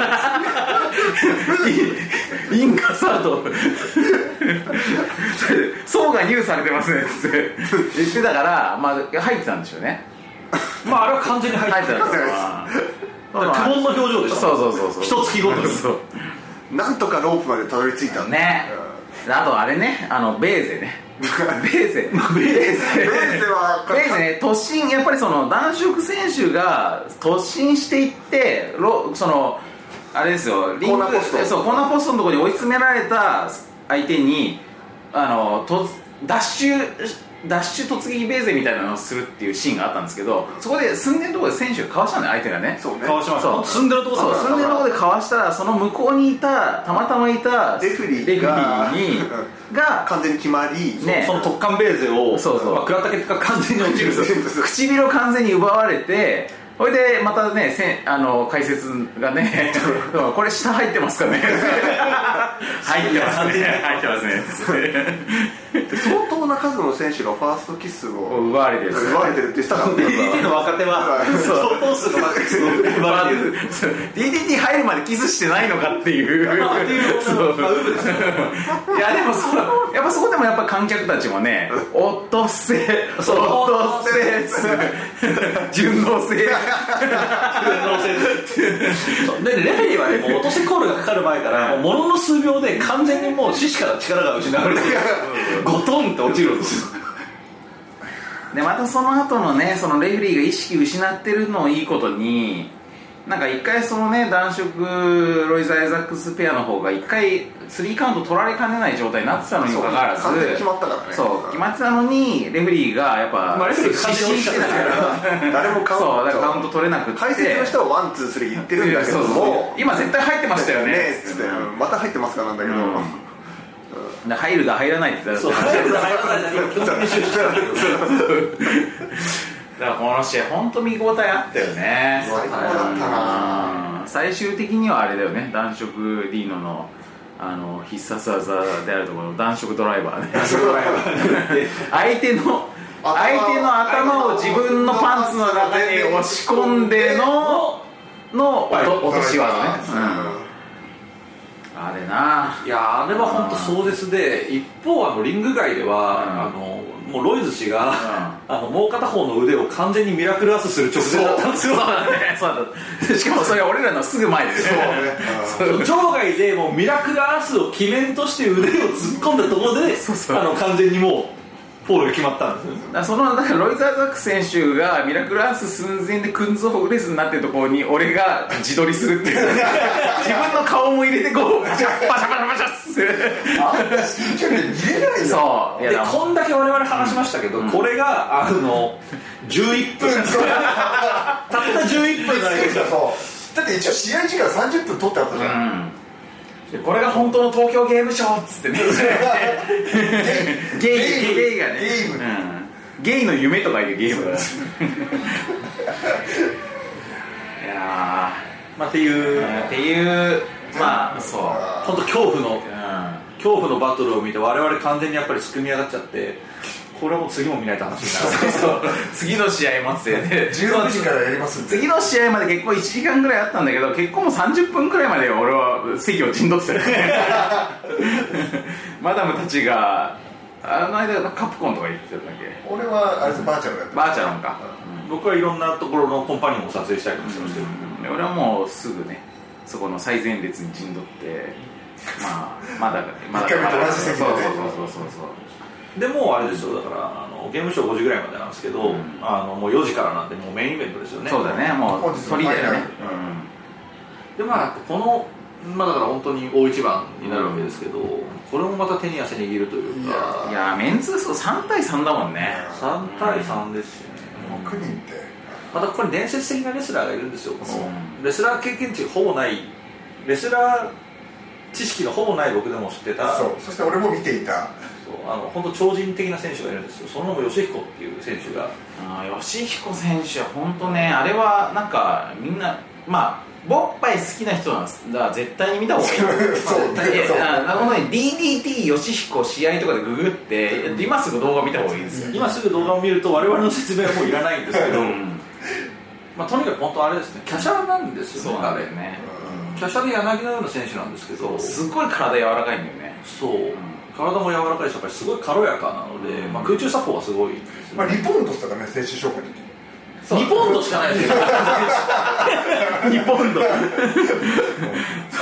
<laughs> <laughs> インカサート。<laughs> 層が入されてますねって。言ってたからまあ入ってたんでしょうね。まああれは完全に入ってた。んですよ。苦悶の表情でした。そうそうそうそう。一月ごとに。そう。なんとかロープまでたどり着いたんだね。あとあれねあのベーゼね。ベーゼ。ベーゼ。ベーゼはベーゼね突進やっぱりその男色選手が突進していってロそのあれですよ。リングコーナーポスト。そうコーナーポストのところに追い詰められた相手にあのとダッシュダッシュ突撃ベーゼみたいなのをするっていうシーンがあったんですけどそこで寸前のところで選手がかわしたのよ相手がね。そうね。かわしました。そう。住んでるとこんでるところでかわしたらその向こうにいたたまたまいたレフリーレフリがーに <laughs> が完全に決まりね。その特艦ベーゼをそうそう。まあ、食らった結果完全に落ちる <laughs> 唇を完全に奪われてそれでまたねせんあの解説がねこれ下入ってますかね。<laughs> <laughs> 入ってますね。入ってますね相当な数の選手がファーストキスを奪われてる。奪われてるって言ってたから。<laughs> DDT の若手は相当数の若手の奪われてる DDT 入るまでキスしてないのかっていう。いやでもそうやっぱそこでもやっぱ観客たちもね「おっとっせおっとっせ」っつって順応性でレフェリーはねもう落としコールがかかる前からものの数秒で完全にもう四肢から力が失われてゴトンって落ちるんですよでまたその後のねそのレフェリーが意識失ってるのをいいことになんか一回そのね男色ロイザ・エザックスペアの方が一回スリーカウント取られかねない状態になってたのにもかかわらず決まったからね。そう決まってたのにレフェリーがやっぱまあレフェリーが失神してたから。誰もカウントカウント取れなくって。解説の人は one two three 言ってるんだけども。今絶対入ってましたよね。ねまた入ってますかなんだけど、うん。で入るが入らないって言っ入る入らない基本的に集中してるだからこの試合本当見応えあったよね。最高だったな。うん最終的にはあれだよね。男色ディーノのあの必殺技であるところの男色ドライバーね。相手の頭相手の頭を自分のパンツの中に押し込んでのの落と落とし技ね、うん、あれな。いやあれは本当壮絶で一方あのリング外では、うん。あのもうロイズ氏が、あのもう片方の腕を完全にミラクルアースする直前だったんですよ。そうだね。そうだしかもそれ俺らのすぐ前です。ね。そう。ね場外でもうミラクルアースを記念として腕を突っ込んだところであの完全にもうフォールが決まったんですよ。だからそのだからロイザーザック選手がミラクルアース寸前でクンズホフレスになってるところに俺が自撮りするっていう。<laughs> 自分の顔も入れてこうパシャパシャパシャパシャって至近距離で見れないよそういやでだからこんだけ我々話しましたけど、これがあの11分たった11分じゃないですかそうだって一応試合時間30分取ってあったじゃん、うんでこれが本当の東京ゲームショーっつってね。<laughs> ゲイゲイがね。ゲーム。うん。ゲイの夢とかいうゲームだいやまあ、っていう。ーっていうまあそう。本当恐怖の。うん。恐怖のバトルを見て我々完全にやっぱりすくみ上がっちゃってこれはもう次も見ないと話にならない。そう次の試合待ってて16時からやります次の試合まで結構1時間ぐらいあったんだけど結構もう30分くらいまで俺は席を陣取ってたよね。<laughs> マダムたちがあの間カプコンとか言ってたんだっけ。俺はあれですバーチャルやってるバーチャロンか、僕はいろんなところのコンパニオンを撮影したりもしてました。けど、で俺はもうすぐねそこの最前列に陣取ってまあまだまだ一回目と同じ席でね。そうそうそうそうそうでもうあれですよだからあのゲームショー5時ぐらいまでなんですけど、うん。あのもう4時からなんでもうメインイベントですよね。そうだねもう本日の鳥だよね。でまあこのまあだから本当に大一番になるわけですけど、これもまた手に汗握るといういやかうんいやーメンツそう3対3だもんね。3対3ですしね、6人って。またここに伝説的なレスラーがいるんですよこの。レスラー経験値ほぼないレスラー知識のほぼない僕でも知ってた。そう。そして俺も見ていたあの本当超人的な選手がいるんですよ。その名も吉彦っていう選手が。あー吉彦選手は本当ねあれはなんかみんなまあボッパイ好きな人なんですだ。から絶対に見た方がいい。そうまあいやあなるほどね。DDT 吉彦試合とかでググって今すぐ動画見た方がいいですよ。今すぐ動画を見ると我々の説明はもういらないんですけど、うん。まあ、とにかく本当あれですね。華奢なんですよねそうなんだよね。華奢で柳のような選手なんですけど。すごい体柔らかいんだよね。そう、体も柔らかいしやっぱりすごい軽やかなので、まあ、空中作法がすごいですよまあねリポンドスとかね選手紹介できる2ポンドしかないです。よ2ポンドあ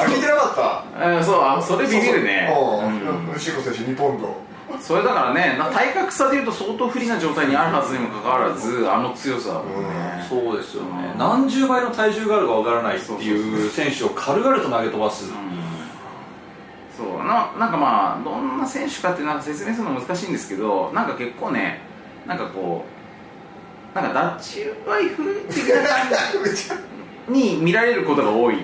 聞いてなかった？あそうあそれビビるね。うん。牛子選手2ポンドそれだからねな体格差でいうと相当不利な状態にあるはずにもかかわらずあの強さね。そうですよね、うん。何十倍の体重があるかわからないっていう選手を軽々と投げ飛ばす、そうななんかまあどんな選手かってなんか説明するの難しいんですけどなんか結構ねなんかこうなんかダッチワイフ的な感じに見られることが多い。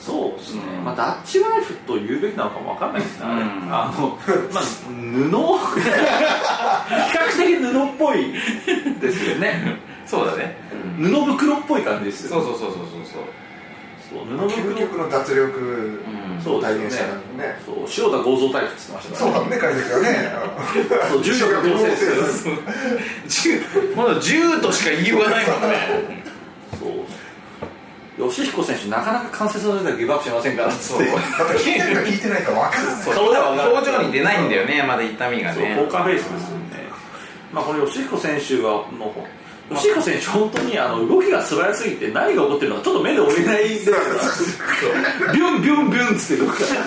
そうですね、うん。まあ、ダッチワイフと言うべきなのかもわかんないですね、うん。あの、まあ、布？<laughs> 比較的布っぽい。ですよね。そうだね、布袋っぽい感じですよそうそうそうそうそうそう布袋究極の脱力うん。そう体ですよね。現したね。そう塩田剛造タイプって言ってましたからそうだね解説はね。そう <laughs> 重力合成ですまだ銃としか言いようがないもんね。そう。吉彦選手なかなか関節の出たらギブアップしませんから。っつってだって聞いてるか聞いてないか分かんない。そう。顔では表情に出ないんだよねまだ痛みがそうねポーカーフェイスですよね、まあ、この吉彦選手はもう吉彦選手、本当にあの動きが素早すぎて何が起こってるのかちょっと目で追えないんですよ。ビュンビュンビュンっつって動くから。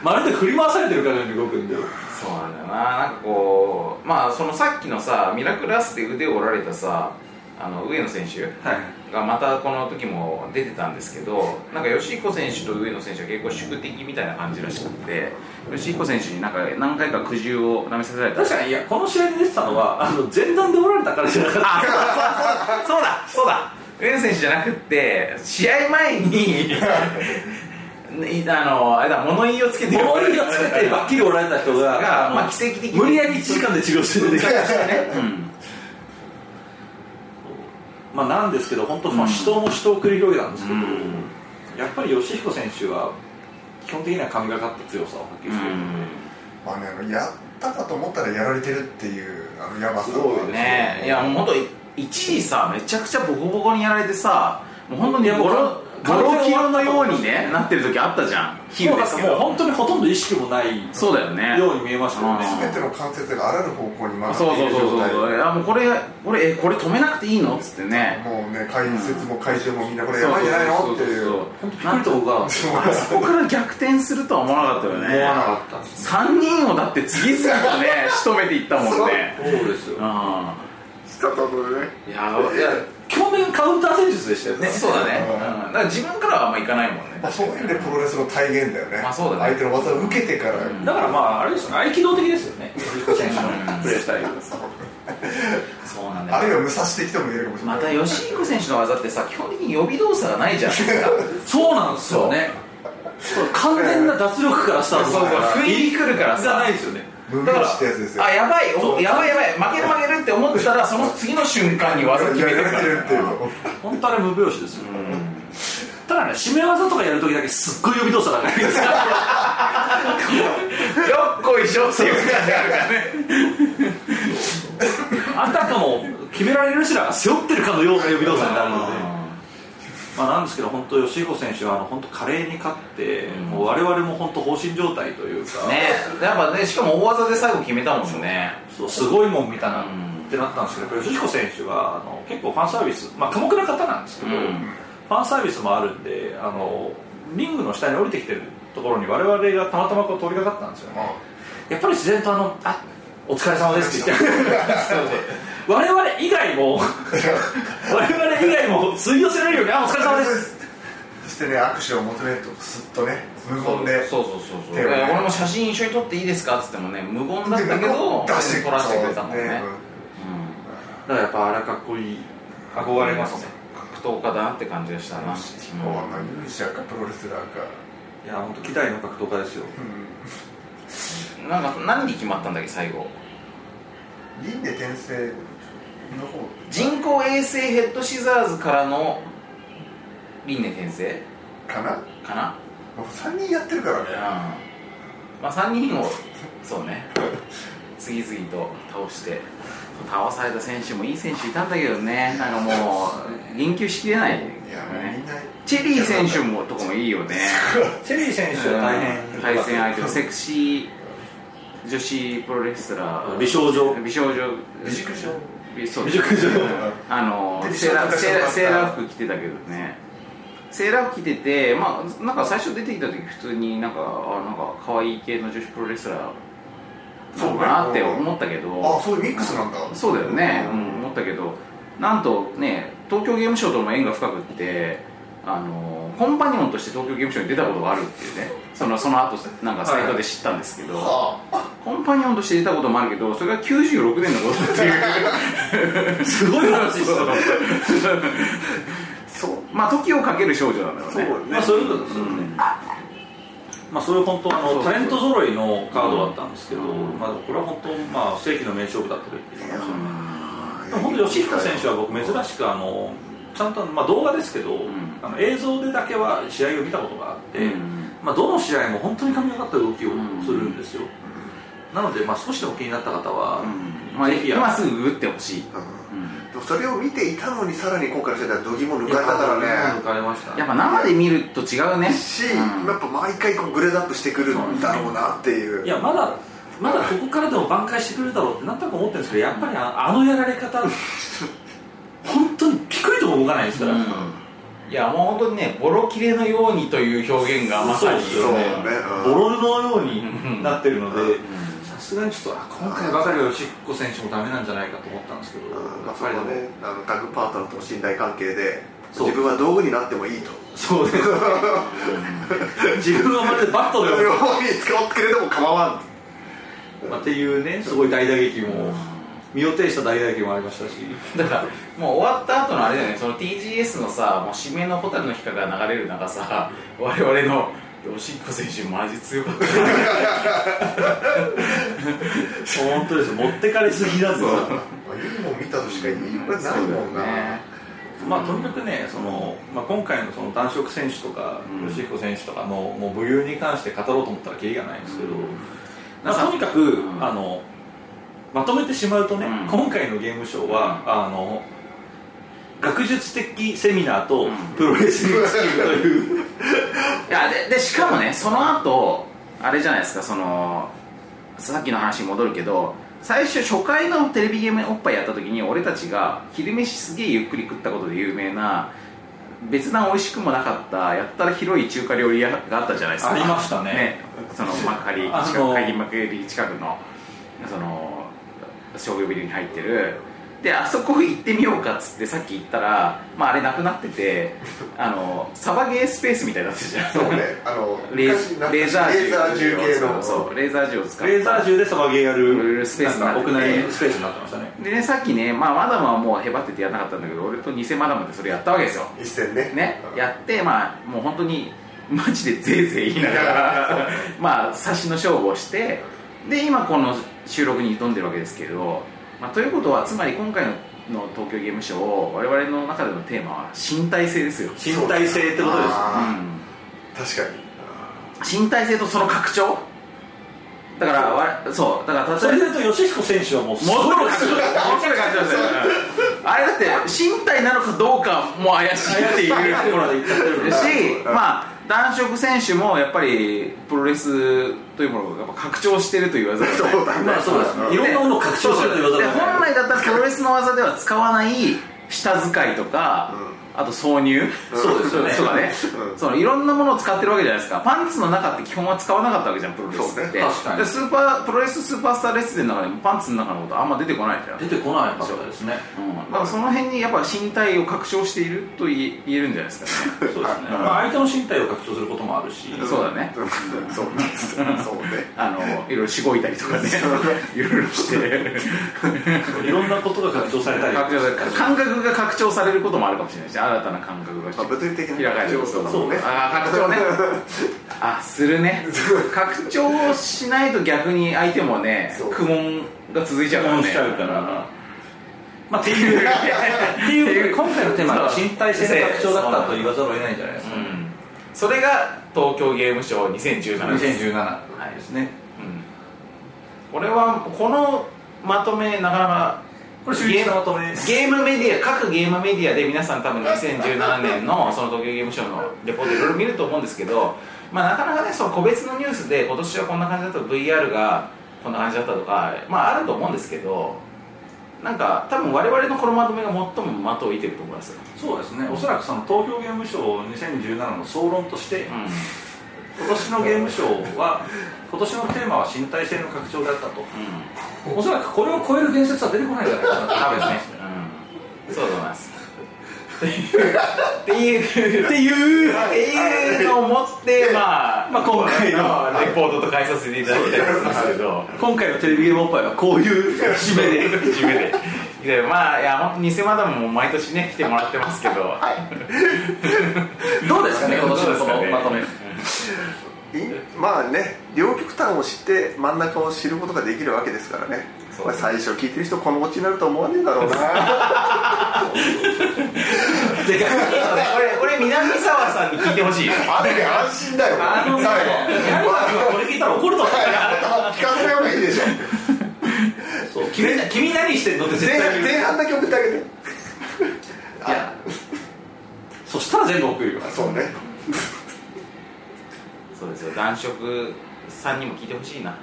まるで振り回されてるかのように動くんでそうなんだよな。なんかこうまあそのさっきのさミラクルアスで腕を折られたさあの上野選手はい。がまたこの時も出てたんですけどなんか吉彦選手と上野選手は結構宿敵みたいな感じらしくて吉彦選手になんか何回か苦渋を舐めさせられた。確かにいやこの試合に出てたのはあの前段で折られたからじゃなかった。あそうだそうだ上野選手じゃなくって試合前に <laughs> あのあれだ物言いをつけて物言いをつけてバッキリ折られた人がまあ奇跡的に無理やり1時間で治療してるんでうんまあ、なんですけど本当まあ死闘も死闘を繰り広げたんですけど、うん。やっぱり吉彦選手は基本的には神がかった強さを発揮してる。ので、まあねあのやったかと思ったらやられてるっていうあのやばさすごいですね。いやもう本当一時さめちゃくちゃボコボコにやられてさもう本当にボロボロキロのようにねなってる時あったじゃん。比喩ですけもうど本当にほとんど意識もない。そうだよね。ように見えましたよね。うん。全ての関節があらゆる方向に曲がってそうそういる状態。そうそういやもうこれこれえこれ止めなくていいのっつってね。もうね解説も会場もみんなこれやばいんじゃないのっていう。そう本当びっくりと僕 <laughs> あそこから逆転するとは思わなかったよね。思わなかった。です3人をだって次々とね仕留めていったもんね。そう。ですよあしたところね。いやいや基本的にカウンター戦術でしたよね。そうだね、うん。うん。だから自分からはあんまいかないもんね。まあ、そういう意味でプロレスの体現だよね,、まあそうだね。相手の技を受けてから、だからまああれですよね。合気道的ですよね。吉彦選手のプレースタイル。そうなんだよあるいは武蔵的とも言えるかもしれない。また吉彦選手の技ってさ基本的に予備動作がないじゃないですか。そうなんですよね。そう。完全な脱力からスタートそうそう。不意に来るからじゃさないですよね無名詞ってやつですよ。あやばい。やばいやばい。負ける負けるって思ってたらその次の瞬間に技決めてるからやられてるっていうの <laughs> 本当あれ無拍子ですよ。ただね締め技とかやるときだけすっごい予備動作がないですかよっこいしょっていう感じがあるからね。あたかも決められるレスラーが背負ってるかのような予備動作になるのでまあ、なんですけど、本当、吉彦選手はあの本当、華麗に勝って、うん。もう我々も本当、放心状態というか、ね。やっぱねしかも大技で最後決めたもんね。そうすごいもん見たなうん。ってなったんですけど、吉彦選手はあの結構ファンサービス、まあ、寡黙な方なんですけど、うん。ファンサービスもあるんであの、リングの下に降りてきてるところに、我々がたまたまこう通りかかったんですよね。やっぱり自然とあのあお疲れ様ですって言って我々以外も <laughs> 我々以外も吸い寄せられるようにあお疲れ様です。そしてね握手を求めるとすっとね無言でそうそうそうそう。ね。俺も写真一緒に撮っていいですか？っつってもね無言だったけでど出して撮らせてくれたもんね。そうだからやっぱあれかっこいい憧れますね。格闘家だなって感じがしたな、こんな勇者かプロレスラーか、いや本当期待の格闘家ですよ。うん、なんか何に決まったんだっけ最後。輪廻転生人工衛星ヘッドシザーズからの輪廻転生？かな？かな？もう3人やってるからね。うん。まあ3人をそうね。次々と倒して倒された選手もいい選手いたんだけどね。なんかもう言及しきれない。よいやチェリー選手もとかもいいよね。チェリー選手は大変。対戦相手のセクシー女子プロレスラー。美少女。美少女。美熟女。美そう。美熟女あのでセーラー美少女セーラーセーラー服着てたけどね。セーラー服着ててまあなんか最初出てきた時普通になんかあなんか可愛い系の女子プロレスラーなのかなって思ったけど。あそういうミックスなんだ。そうだよね、うん、思ったけど。なんとね東京ゲームショウとも縁が深くってあのコンパニオンとして東京ゲームショウに出たことがあるっていうね。そのその後なんかサイトで知ったんですけど、はコンパニオンとして出たこともあるけどそれが96年のことっていう。すごい話ですよねそう。まあ時をかける少女なんだろうね。まあそういうことですよね、まあそういう本当あそうそうのタレント揃いのカードだったんですけど、うん。まあこれは本当まあ世紀の名勝負だったっていう。かもしれないあでも本当吉彦選手は僕珍しくあのちゃんと、まあ、動画ですけど、ん。あの映像でだけは試合を見たことがあって、うん。まあ、どの試合も本当に神がかった動きをするんですよ、なので、まあ、少しでも気になった方は、まあ、ぜひ今すぐ打ってほしい、それを見ていたのにさらに今回の試合では度肝抜かれたからね。抜かれましたやっぱ生で見ると違うね。し、うん。やっぱ毎回こうグレードアップしてくるんだろうなっていう。いやまだまだここからでも挽回してくれるだろうってなんとなく思ってるんですけどやっぱりああのやられ方本当にピクリとも動かないですから、うん。いやもう本当にねボロ切れのようにという表現がまさに。そうね、うん。ボロルのようになってるのでうん。さすがにちょっとあ今回ばかりは吉彦選手もダメなんじゃないかと思ったんですけどうん。まあ、そやっぱりこはねあのタッグパートナーとの信頼関係で自分は道具になってもいいと。そうです。<laughs> 自分はまるでバットのようように <laughs> 使ってくれても構わんまあっていうねすごい大打撃も身を挺した大打撃もありましたし。だからもう終わった後のあれだよね。その TGS のさもう締めの蛍の光が流れる中さ我々の吉彦選手マジ強かった本当ですよ。持ってかれすぎだぞ。まあいいもん見たとしか言いようがないもんな、ね。まあ、とにかくねその、まあ、今回のその男色選手とか、うん。吉彦選手とかのもう武勇に関して語ろうと思ったらキリがないんですけど、まあ、なんかとにかく、うんあのまとめてしまうとね、うん。今回のゲームショーは、あの学術的セミナーとうん。プロレスに尽きるという、<laughs> いやででしかもねその後あれじゃないですかそのさっきの話に戻るけど最初初回のテレビゲームおっぱいやった時に俺たちが昼飯すげえゆっくり食ったことで有名な別段美味しくもなかったやったら広い中華料理屋があったじゃないですか。ありましたね。その幕張近く会議幕張近くのその商業ビルに入ってる。であそこ行ってみようかっつってさっき言ったら、まあ、あれなくなってて <laughs> あのサバゲースペースみたいになってるじゃん。そうね。あのレーザー銃レーザー銃系の。そうレーザー銃を使ってレーザー銃でサバゲーやるスペースになって屋内スペースになってましたね。でねさっきね、まあ、マダムはもうへばっててやらなかったんだけど俺と偽マダムでそれやったわけですよ。一戦ね。ねうんやってまあもう本当にマジでぜいぜい言いながら <laughs> まあ差しの勝負をしてで今この収録に挑んでるわけですけど、まあ、ということはつまり今回のの東京ゲームショウ我々の中でのテーマは身体性ですよ、身体性ってことです。よあう確かに。ん、身体性とその拡張？だからわそう。だからそ例えばれで言うと吉彦選手はもうすもごいっとも拡張もっと拡張ですよ <laughs> あれだって身体なのかどうかも怪しいっていうところで言っちゃってるし <laughs> まあ男色選手もやっぱりプロレスというものがやっぱ拡張してると言わざるを得ないそうだね。まあそうですね。いろんなものを拡張してると言わざでるを得ない本来だったらプロレスの技では使わない下使いとか、あと挿入？そうですよね。とかね、うん。そのいろんなものを使ってるわけじゃないですか。パンツの中って基本は使わなかったわけじゃんプロレスって、ね確かに。でスーパープロレススーパースターレッスンの中でもパンツの中のことあんま出てこないじゃん出てこないかったですね。うん、だからその辺にやっぱ身体を拡張していると言え言えるんじゃないですかね。そうですね、まあ、相手の身体を拡張することもあるし、そうだね。うん。そうなんです。そうね。<laughs> あのいろいろしごいたりとかね。いろいろして。<laughs> いろんなことが拡張されたり。感覚が拡張されることもあるかもしれないし新たな感覚がまあ物理的な開かれるそうね。ああ拡張ね。<laughs> あするね。拡張しないと逆に相手もね苦悶が続いちゃうからね。しちゃうから。まあ、っていう <laughs> っていう今回のテーマは身体性の拡張だったと言わざるを得ないんじゃないですか、うん。それが東京ゲームショウ2017です2017ですね、これはこのまとめなかなかこれ週一のまとめゲームメディア各ゲームメディアで皆さん多分2017年のその東京ゲームショウのレポートいろいろ見ると思うんですけど、まあ、なかなかねその個別のニュースで今年はこんな感じだった VR がこんな感じだったとか、まあ、あると思うんですけどなんか多分我々のこのまとめが最も的を射てると思いますよ、そうですね。おそらくその東京ゲームショウ2017の総論として、う今年のゲームショーは今年のテーマは身体性の拡張だったと。んうん、おそらくこれを超える言説は出てこないんじゃないかなと。多分ね、うん、そうだと思います。っていう。っていう。っていうのを持ってまあまあ今回のレポートと変えさせていただきたいと思いますけど。<laughs> 今回のテレビゲームおっぱいはこういう締めで。締めで。でまあいや本当偽マダムも毎年ね来てもらってますけど、どうですかね今年のこのまとめ。いまあね両極端を知って真ん中を知ることができるわけですからね。まあ、最初聞いてる人このオチになると思わねえだろうな。で逆にこれこれ南沢さんに聞いてほしいよ。あれね安心だよ。あのね最ヤ後。これ聞いたら怒ると思う聞かせない方がいいでしょそう。君君何してんのって絶前対前半だけ送ってあげて。いや。そしたら全部送るよ。そうねそうですよ。男色さんにも聞いてほしいな。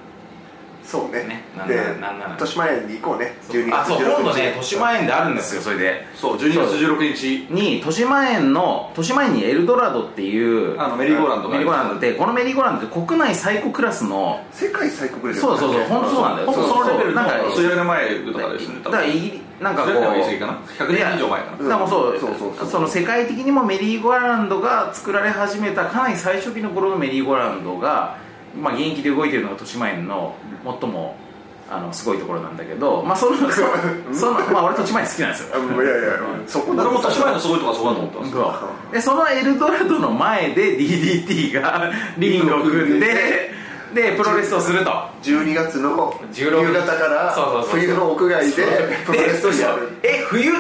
そうね。ね。なんでなんなら。豊島園に行こうね。12月あそう16今度ね日豊島園であるんですよそれで。そう12月16日。に豊島園の豊島園にエルドラドっていうあのメリーゴーランドがメリーゴーランドでこのメリーゴーランドって国内最高クラスの。世界最高レベルそうそうそう本当そうなんだよ。本当そのレベルの。なんかそれの前とかですねだからイギリなんかこう。ぎかな？100年以上前かな？だからもうそうそうそうそう。その世界的にもメリーゴーランドが作られ始めたかなり最初期の頃のメリーゴーランドが、まあ、現役で動いてるのが豊島園の最もあのすごいところなんだけど、まあ、その <laughs> そのそのまあ俺豊島園好きなんですよ。あいやいやそこ俺も豊島園のすごいとこはそこだと思ってますそう。でそのエルドラドの前で DDT が <laughs> リングを組んででプロレスをすると。12月の夕16方から冬の屋外でプロレスをやる。え冬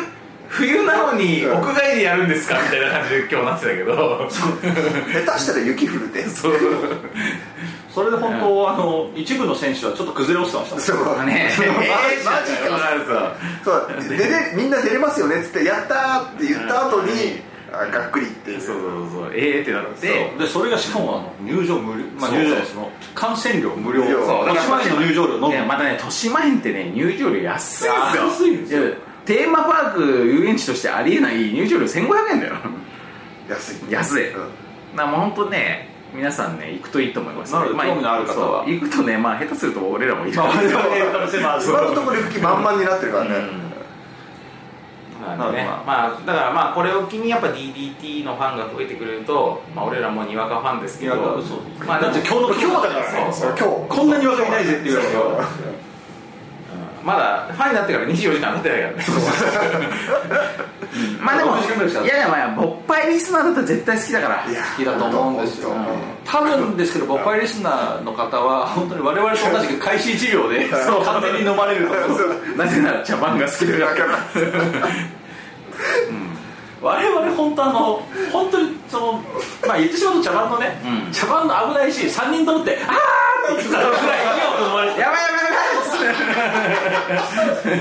冬ななのに屋外でやるんですか？みたいな感じで今日なってたけど。下手したら雪降るで。そう。それで本当、あの一部の選手はちょっと崩れ落ちてました。そう。ねママジか。そう。出れみんな出れますよねっつってやったーって言った後にあがっくりっていう。そうそうそうええってなって。でそれがしかもあの入場無料、まあ、入場その観戦料無料。無料。そう。豊島園の入場料のみいやまたね豊島園ってね入場料安いんですよ。安いんですよ。やテーマパーク遊園地としてありえない入場料1500円だよ。安い。安い、うん。だからもう本当ね皆さんね行くといいと思いますなるほど興味のある方は。そう行くとねまあ下手すると俺らもいいまあ今のところ行く気満々になってるからね、なんでねまあだからまあこれを機にやっぱ DDT のファンが増えてくれると、まあ、俺らもにわかファンですけどまあだって今日の今日だからね。今日こんなに若いないぜって言われてう。んまだファンになってから24時間経ってないからね。<laughs> まあでも24時間ぐらいやいやまあ勃発リスナーだったら絶対好きだから。好きだと思うんですよ。本多分ですけど、勃発リスナーの方は、本当に我々と同じく開始治療で、そう。完全に飲まれると。思う。なぜなら茶番が好きだから我々本当あの、本当にその、まあ言ってしまうと茶番のね、うん。茶番の危ないし、3人ともって、あー!って言ってたぐらいに飲まれて、やばいやばいやば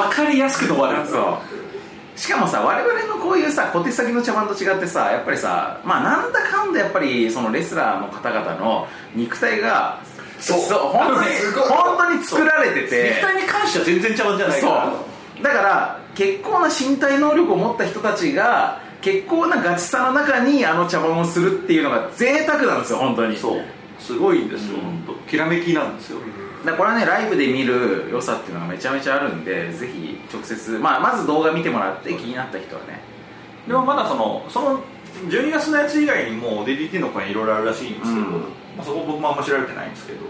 い。分かりやすく飲まれる。そう。しかもさ我々のこういうさ小手先の茶番と違ってさやっぱりさまあなんだかんだやっぱりそのレスラーの方々の肉体がそう。本当に本当に作られてて。肉体に関しては全然茶番じゃないから。そう。だから結構な身体能力を持った人たちが結構なガチさの中にあの茶番をするっていうのが贅沢なんですよ本当にそう。すごいんですよ、うん本当。きらめきなんですよ。だこれはねライブで見る良さっていうのがめちゃめちゃあるんでぜひ直接、まあ、まず動画見てもらって気になった人はねでもまだその、その、12月のやつ以外にも DDT の公演いろいろあるらしいんですけど、うんまあ、そこ僕もあんま知られてないんですけど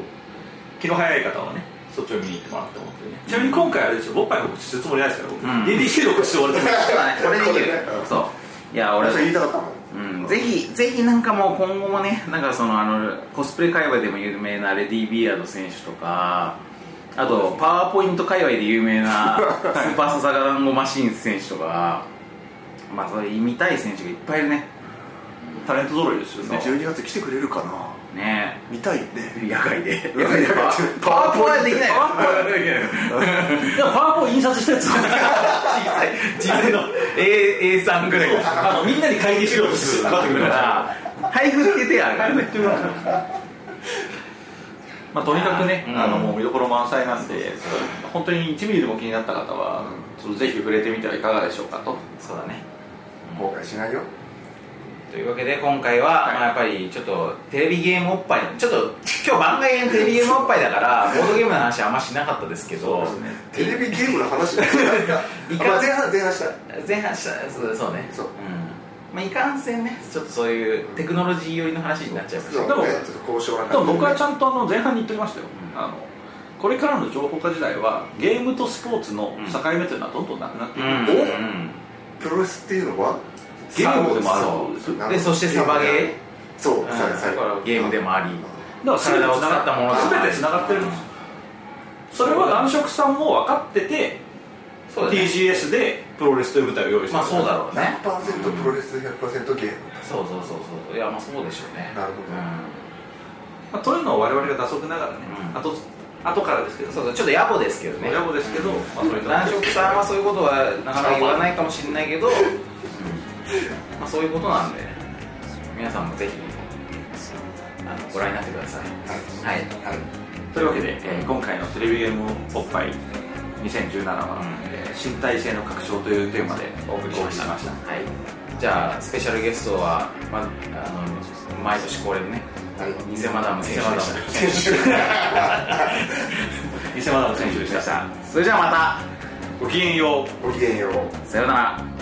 気の早い方はねそっちを見に行ってもらって思ってね。ちなみに今回あれですよボッパイの告知するつもりないですから僕、うん。DDT の告知して終わるつもりこれでいいよこれねうんそういや俺それ言いたかったもんうん、ぜひぜひなんかもう今後もねなんかそのあのコスプレ界隈でも有名なレディ・ビアード選手とかあとパワーポイント界隈で有名なスーパーササガランゴマシン選手とかまあそれ見たい選手がいっぱいいるねタレント揃いですよね12月来てくれるかなね。見たいね。野外で。野外で。パワーポはできないパワーポはできないでもパワーポ印刷した。やつ小さい小さいの。A A3 ぐらい。あのみんなに会議しようとしてる。だから配布って手るからね。まあ、とにかくね、うん。あのもう見どころ満載なんで、本当に1ミリでも気になった方は、ちょっとぜひ触れてみてはいかがでしょうかと。そうだね。後悔しないよというわけで今回は、まあ、やっぱりちょっとテレビゲームおっぱいちょっと今日番外編テレビゲームおっぱいだからボードゲームの話はあんましなかったですけどテレビゲームの話。<laughs> いかまあ前半前半した。前半したそうそうね。そう。ん。まあ、いかんせんねちょっとそういうテクノロジー寄りの話になっちゃいましたけどねちょっと高尚なで。も僕はちゃんとあの前半に言っておきましたよ、あのこれからの情報化時代はゲームとスポーツの境目というのはどんどんなくなっていく、うん。おうん。プロレスっていうのはゲームでもあるんですよ。なでそしてサバゲー。そううん。ゲー。ムでもあり。だから体を使ったもの全てつながってるんですよ。それは男色さんも分かっててそうだね。TGS でプロレスという舞台を用意してまあそうだろうね。100%プロレス100%ゲームそうそうそうそう。いやまあそうでしょうね。なるほどまあ、というのを我々が打足ながらね、うん。あと後からですけど。そうそう。ちょっと野暮ですけどね。野暮ですけど、まあ、それと男色さんはそういうことはなかなか言わないかもしれないけど、うんまあ、そういうことなんで皆さんもぜひあのご覧になってください。はい、というわけで、えー今回のテレビゲームおっぱい2017は、えー身体性の拡張というテーマでお送りしました。はい、じゃあスペシャルゲストは、まあ、あの毎年恒例のねはい。偽マダム選手でした。偽マダム選手でした。それじゃあまごきげんよう。ごきげんよう。たさようなら